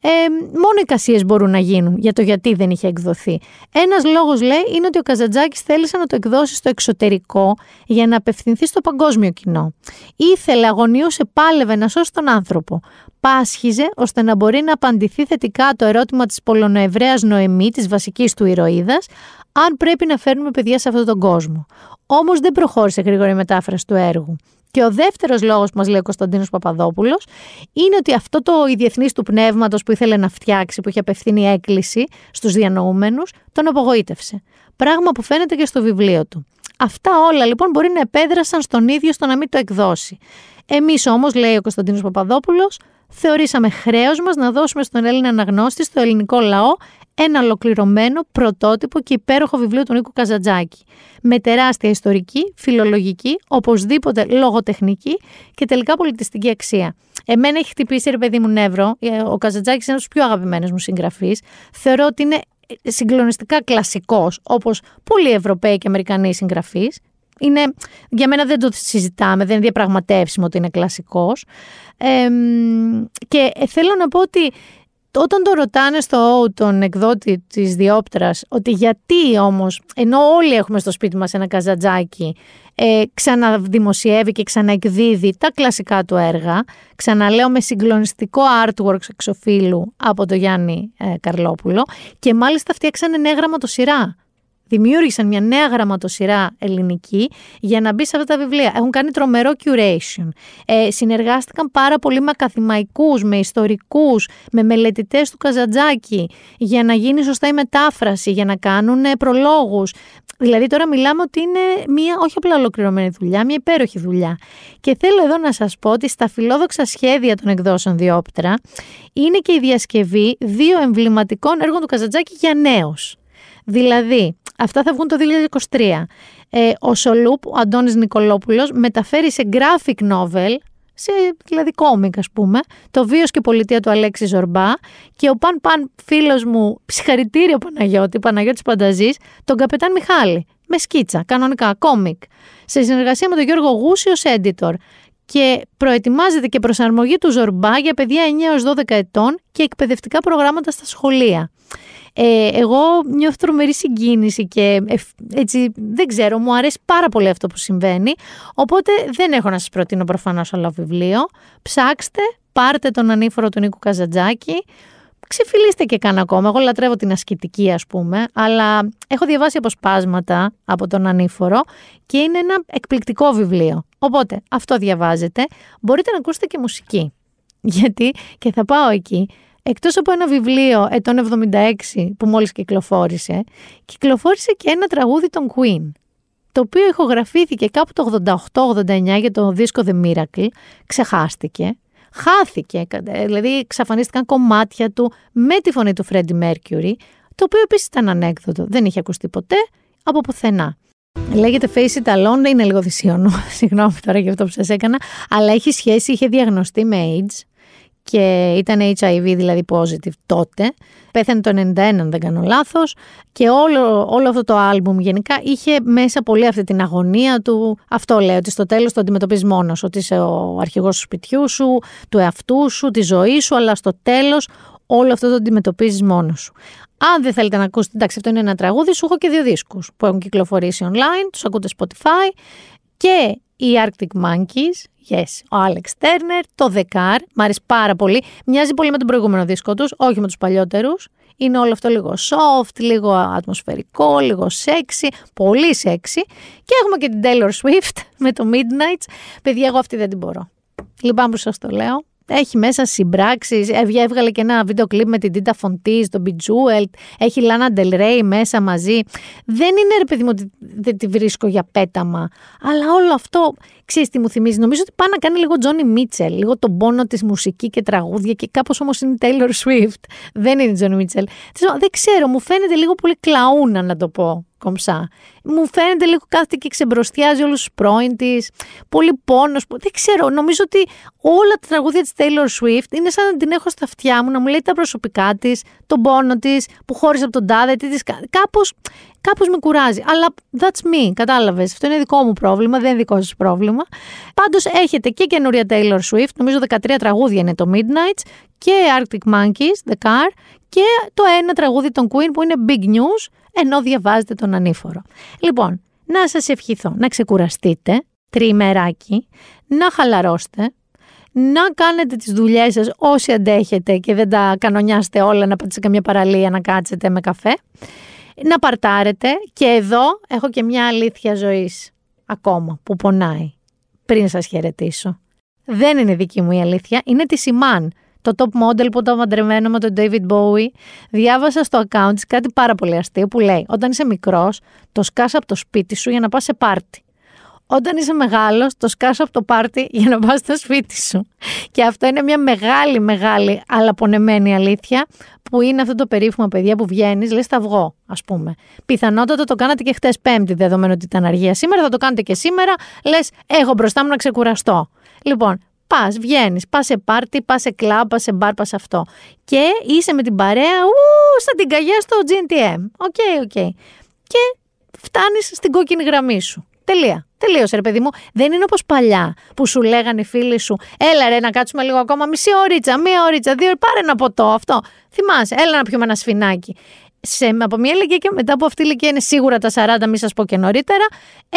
ε, μόνο εικασίες μπορούν να γίνουν για το γιατί δεν είχε εκδοθεί. Ένας λόγος λέει είναι ότι ο Καζατζάκης θέλησε να το εκδώσει στο εξωτερικό για να απευθυνθεί στο παγκόσμιο κοινό. Ήθελε, αγωνίωσε, πάλευε να σώσει τον άνθρωπο. Πάσχιζε ώστε να μπορεί να απαντηθεί θετικά το ερώτημα της Πολωνοεβραίας Νοεμή, της βασικής του ηρωίδας, αν πρέπει να φέρνουμε παιδιά σε αυτόν τον κόσμο. Όμως δεν προχώρησε γρήγορα η μετάφραση του έργου. Και ο δεύτερος λόγος που μας λέει ο Κωνσταντίνος Παπαδόπουλος είναι ότι αυτό το διεθνής του πνεύματος που ήθελε να φτιάξει, που είχε απευθύνει έκκληση στους διανοούμενους, τον απογοήτευσε. Πράγμα που φαίνεται και στο βιβλίο του. Αυτά όλα λοιπόν μπορεί να επέδρασαν στον ίδιο στο να μην το εκδώσει. Εμείς όμως, λέει ο Κωνσταντίνος Παπαδόπουλος, θεωρήσαμε χρέος μας να δώσουμε στον Έλληνα αναγνώστη, στο ελληνικό λαό, ένα ολοκληρωμένο, πρωτότυπο και υπέροχο βιβλίο του Νίκου Καζατζάκη. Με τεράστια ιστορική, φιλολογική, οπωσδήποτε λογοτεχνική και τελικά πολιτιστική αξία. Εμένα έχει χτυπήσει, ρε παιδί μου, νεύρο. Ε, ο Καζατζάκης είναι ένας από του πιο αγαπημένου μου συγγραφεί. Θεωρώ ότι είναι συγκλονιστικά κλασικός, όπως πολλοί Ευρωπαίοι και Αμερικανοί συγγραφείς. Είναι, για μένα δεν το συζητάμε, δεν είναι διαπραγματεύσιμο ότι είναι κλασικός. Ε, και θέλω να πω ότι όταν το ρωτάνε στο τον εκδότη της Διόπτρας ότι γιατί όμως, ενώ όλοι έχουμε στο σπίτι μας ένα καζατζάκι, ε, ξαναδημοσιεύει και ξαναεκδίδει τα κλασικά του έργα, ξαναλέω με συγκλονιστικό artwork εξοφίλου από το Γιάννη ε, Καρλόπουλο και μάλιστα φτιάξανε νέα γραμματοσυρά δημιούργησαν μια νέα γραμματοσυρά ελληνική για να μπει σε αυτά τα βιβλία. Έχουν κάνει τρομερό curation. Ε, συνεργάστηκαν πάρα πολύ με ακαθημαϊκούς, με ιστορικούς, με μελετητές του Καζαντζάκη για να γίνει σωστά η μετάφραση, για να κάνουν ε, προλόγους. Δηλαδή τώρα μιλάμε ότι είναι μια όχι απλά ολοκληρωμένη δουλειά, μια υπέροχη δουλειά. Και θέλω εδώ να σας πω ότι στα φιλόδοξα σχέδια των εκδόσεων Διόπτρα είναι και η διασκευή δύο εμβληματικών έργων του Καζαντζάκη για νέους. Δηλαδή, αυτά θα βγουν το 2023. Ε, ο Σολούπ, ο Αντώνης Νικολόπουλος, μεταφέρει σε graphic novel, σε δηλαδή κόμικ ας πούμε, το βίος και πολιτεία του Αλέξη Ζορμπά και ο Παν Παν φίλος μου, συγχαρητήριο Παναγιώτη, Παναγιώτης Πανταζής, τον Καπετάν Μιχάλη, με σκίτσα, κανονικά, κόμικ, σε συνεργασία με τον Γιώργο Γούση ως editor και προετοιμάζεται και προσαρμογή του Ζορμπά για παιδιά 9 12 ετών και εκπαιδευτικά προγράμματα στα σχολεία. Ε, εγώ νιώθω τρομερή συγκίνηση και έτσι δεν ξέρω, μου αρέσει πάρα πολύ αυτό που συμβαίνει. Οπότε δεν έχω να σας προτείνω προφανώς άλλο βιβλίο. Ψάξτε, πάρτε τον ανήφορο του Νίκου Καζαντζάκη. Ξεφυλίστε και καν ακόμα. Εγώ λατρεύω την ασκητική, ας πούμε, αλλά έχω διαβάσει αποσπάσματα από τον Ανήφορο και είναι ένα εκπληκτικό βιβλίο. Οπότε αυτό διαβάζετε. Μπορείτε να ακούσετε και μουσική. Γιατί, και θα πάω εκεί, εκτός από ένα βιβλίο ετών 76 που μόλις κυκλοφόρησε, κυκλοφόρησε και ένα τραγούδι των Queen, το οποίο ηχογραφήθηκε κάπου το 88-89 για το δίσκο The Miracle, ξεχάστηκε, χάθηκε, δηλαδή εξαφανίστηκαν κομμάτια του με τη φωνή του Freddie Mercury, το οποίο επίσης ήταν ανέκδοτο, δεν είχε ακουστεί ποτέ από πουθενά. Λέγεται Face It Alone, είναι λίγο δυσίωνο, συγγνώμη τώρα για αυτό που σας έκανα, αλλά έχει σχέση, είχε διαγνωστεί με AIDS και ήταν HIV δηλαδή positive τότε. Πέθανε το 91 αν δεν κάνω λάθος και όλο, όλο αυτό το άλμπουμ γενικά είχε μέσα πολύ αυτή την αγωνία του. Αυτό λέω ότι στο τέλος το αντιμετωπίζεις μόνος, ότι είσαι ο αρχηγός του σπιτιού σου, του εαυτού σου, τη ζωή σου, αλλά στο τέλος όλο αυτό το αντιμετωπίζεις μόνος σου. Αν δεν θέλετε να ακούσετε, εντάξει αυτό είναι ένα τραγούδι, σου έχω και δύο δίσκους που έχουν κυκλοφορήσει online, τους ακούτε Spotify και οι Arctic Monkeys Yes, ο Άλεξ Τέρνερ, το Δεκάρ, μ' αρέσει πάρα πολύ. Μοιάζει πολύ με τον προηγούμενο δίσκο τους, όχι με τους παλιότερους. Είναι όλο αυτό λίγο soft, λίγο ατμοσφαιρικό, λίγο sexy, πολύ sexy. Και έχουμε και την Taylor Swift με το Midnight. Παιδιά, εγώ αυτή δεν την μπορώ. Λυπάμαι που σας το λέω. Έχει μέσα συμπράξεις. Έβγαλε και ένα βίντεο κλιπ με την Τίτα Φοντή, τον Bejeweled. Έχει Λάνα Del μέσα μαζί. Δεν είναι ρε παιδί μου ότι δεν τη βρίσκω για πέταμα. Αλλά όλο αυτό, ξέρεις τι μου θυμίζει; Νομίζω ότι πάει να κάνει λίγο Τζόνι Μίτσελ. Λίγο τον πόνο της μουσική και τραγούδια και κάπως όμως είναι η Taylor Swift. Δεν είναι η Τζόνι Μίτσελ. Δεν ξέρω, μου φαίνεται λίγο πολύ κλαούνα να το πω κομψά. Μου φαίνεται λίγο κάθεται και ξεμπροστιάζει όλους τους πρώην της. Πολύ πόνος. Δεν ξέρω. Νομίζω ότι όλα τα τραγούδια της Taylor Swift είναι σαν να την έχω στα αυτιά μου, να μου λέει τα προσωπικά της, τον πόνο της, που χώρισε από τον τάδε, τι Κάπω κάπως με κουράζει. Αλλά that's me, κατάλαβες. Αυτό είναι δικό μου πρόβλημα, δεν είναι δικό σας πρόβλημα. Πάντως έχετε και καινούρια Taylor Swift, νομίζω 13 τραγούδια είναι το Midnights και Arctic Monkeys, The Car και το ένα τραγούδι των Queen που είναι Big News ενώ διαβάζετε τον ανήφορο. Λοιπόν, να σας ευχηθώ να ξεκουραστείτε τριημεράκι, να χαλαρώσετε, να κάνετε τις δουλειές σας όσοι αντέχετε και δεν τα κανονιάσετε όλα να πάτε σε καμία παραλία να κάτσετε με καφέ, να παρτάρετε και εδώ έχω και μια αλήθεια ζωής ακόμα που πονάει πριν σας χαιρετήσω. Δεν είναι δική μου η αλήθεια, είναι της Σιμάν το top model που ήταν παντρεμένο με τον David Bowie, διάβασα στο account της κάτι πάρα πολύ αστείο που λέει «Όταν είσαι μικρός, το σκάς από το σπίτι σου για να πας σε πάρτι. Όταν είσαι μεγάλος, το σκάς από το πάρτι για να πας στο σπίτι σου». Και αυτό είναι μια μεγάλη, μεγάλη, αλλά πονεμένη αλήθεια, που είναι αυτό το περίφημο παιδιά που βγαίνεις, λες θα βγω, ας πούμε. Πιθανότατα το κάνατε και χτες Πέμπτη, δεδομένου ότι ήταν αργία σήμερα, θα το κάνετε και σήμερα. Λες, έχω μπροστά μου να ξεκουραστώ. Λοιπόν, Πας, βγαίνεις, πας σε πάρτι, πας σε κλαμπ, πας σε μπαρ, πας σε αυτό. Και είσαι με την παρέα, ου, σαν την Καγιά στο GNTM. OK, okay, OK. Okay. Και φτάνεις στην κόκκινη γραμμή σου. Τελεία. Τελείωσε, ρε παιδί μου. Δεν είναι όπως παλιά που σου λέγανε οι φίλοι σου, έλα ρε να κάτσουμε λίγο ακόμα, μισή ωρίτσα, μία ωρίτσα, δύο, πάρε ένα ποτό αυτό. Θυμάσαι, έλα να πιούμε ένα σφινάκι. Σε, από μια ηλικία και μετά από αυτή η ηλικία είναι σίγουρα τα 40, μη σας πω και νωρίτερα,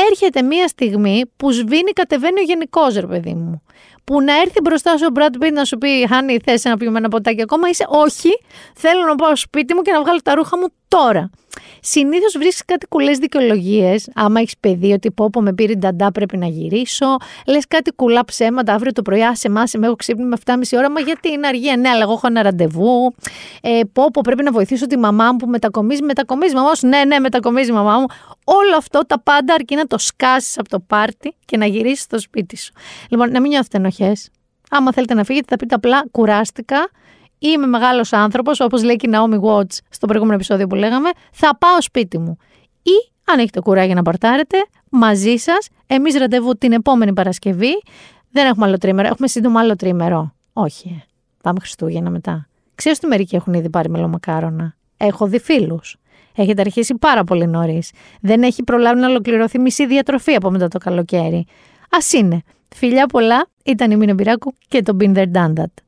έρχεται μια στιγμή που σβήνει, κατεβαίνει ο γενικός, ρε παιδί μου που να έρθει μπροστά σου ο Brad Pitt να σου πει Χάνει, θες να πιούμε ένα ποτάκι ακόμα, είσαι όχι, θέλω να πάω σπίτι μου και να βγάλω τα ρούχα μου τώρα. Συνήθως βρίσκεις κάτι κουλέ δικαιολογίες. Άμα έχεις παιδί, ότι πω, πω με πήρε νταντά, πρέπει να γυρίσω. Λες κάτι κουλά ψέματα αύριο το πρωί, άσε μα, με έχω ξύπνη με 7,5 ώρα. Μα γιατί είναι αργία, ναι, αλλά εγώ έχω ένα ραντεβού. Ε, πω, πω, πρέπει να βοηθήσω τη μαμά μου που μετακομίζει. Μετακομίζει μαμά σου, ναι, ναι, μετακομίζει μαμά μου. Όλο αυτό τα πάντα αρκεί να το σκάσεις από το πάρτι και να γυρίσεις στο σπίτι σου. Λοιπόν, να μην νιώθετε ενοχές. Άμα θέλετε να φύγετε, θα πείτε απλά κουράστηκα είμαι μεγάλος άνθρωπος, όπως λέει και η Naomi Watts στο προηγούμενο επεισόδιο που λέγαμε, θα πάω σπίτι μου. Ή, αν έχετε κουράγιο να παρτάρετε, μαζί σας, εμείς ραντεβού την επόμενη Παρασκευή. Δεν έχουμε άλλο τρίμερο, έχουμε σύντομα άλλο τρίμερο. Όχι, ε. πάμε Χριστούγεννα μετά. Ξέρω ότι μερικοί έχουν ήδη πάρει μελομακάρονα. Έχω δει φίλους. Έχετε αρχίσει πάρα πολύ νωρίς. Δεν έχει προλάβει να ολοκληρωθεί μισή διατροφή από μετά το καλοκαίρι. Α είναι. Φιλιά πολλά, ήταν η Μίνα Μπυράκου και το Been There Done That.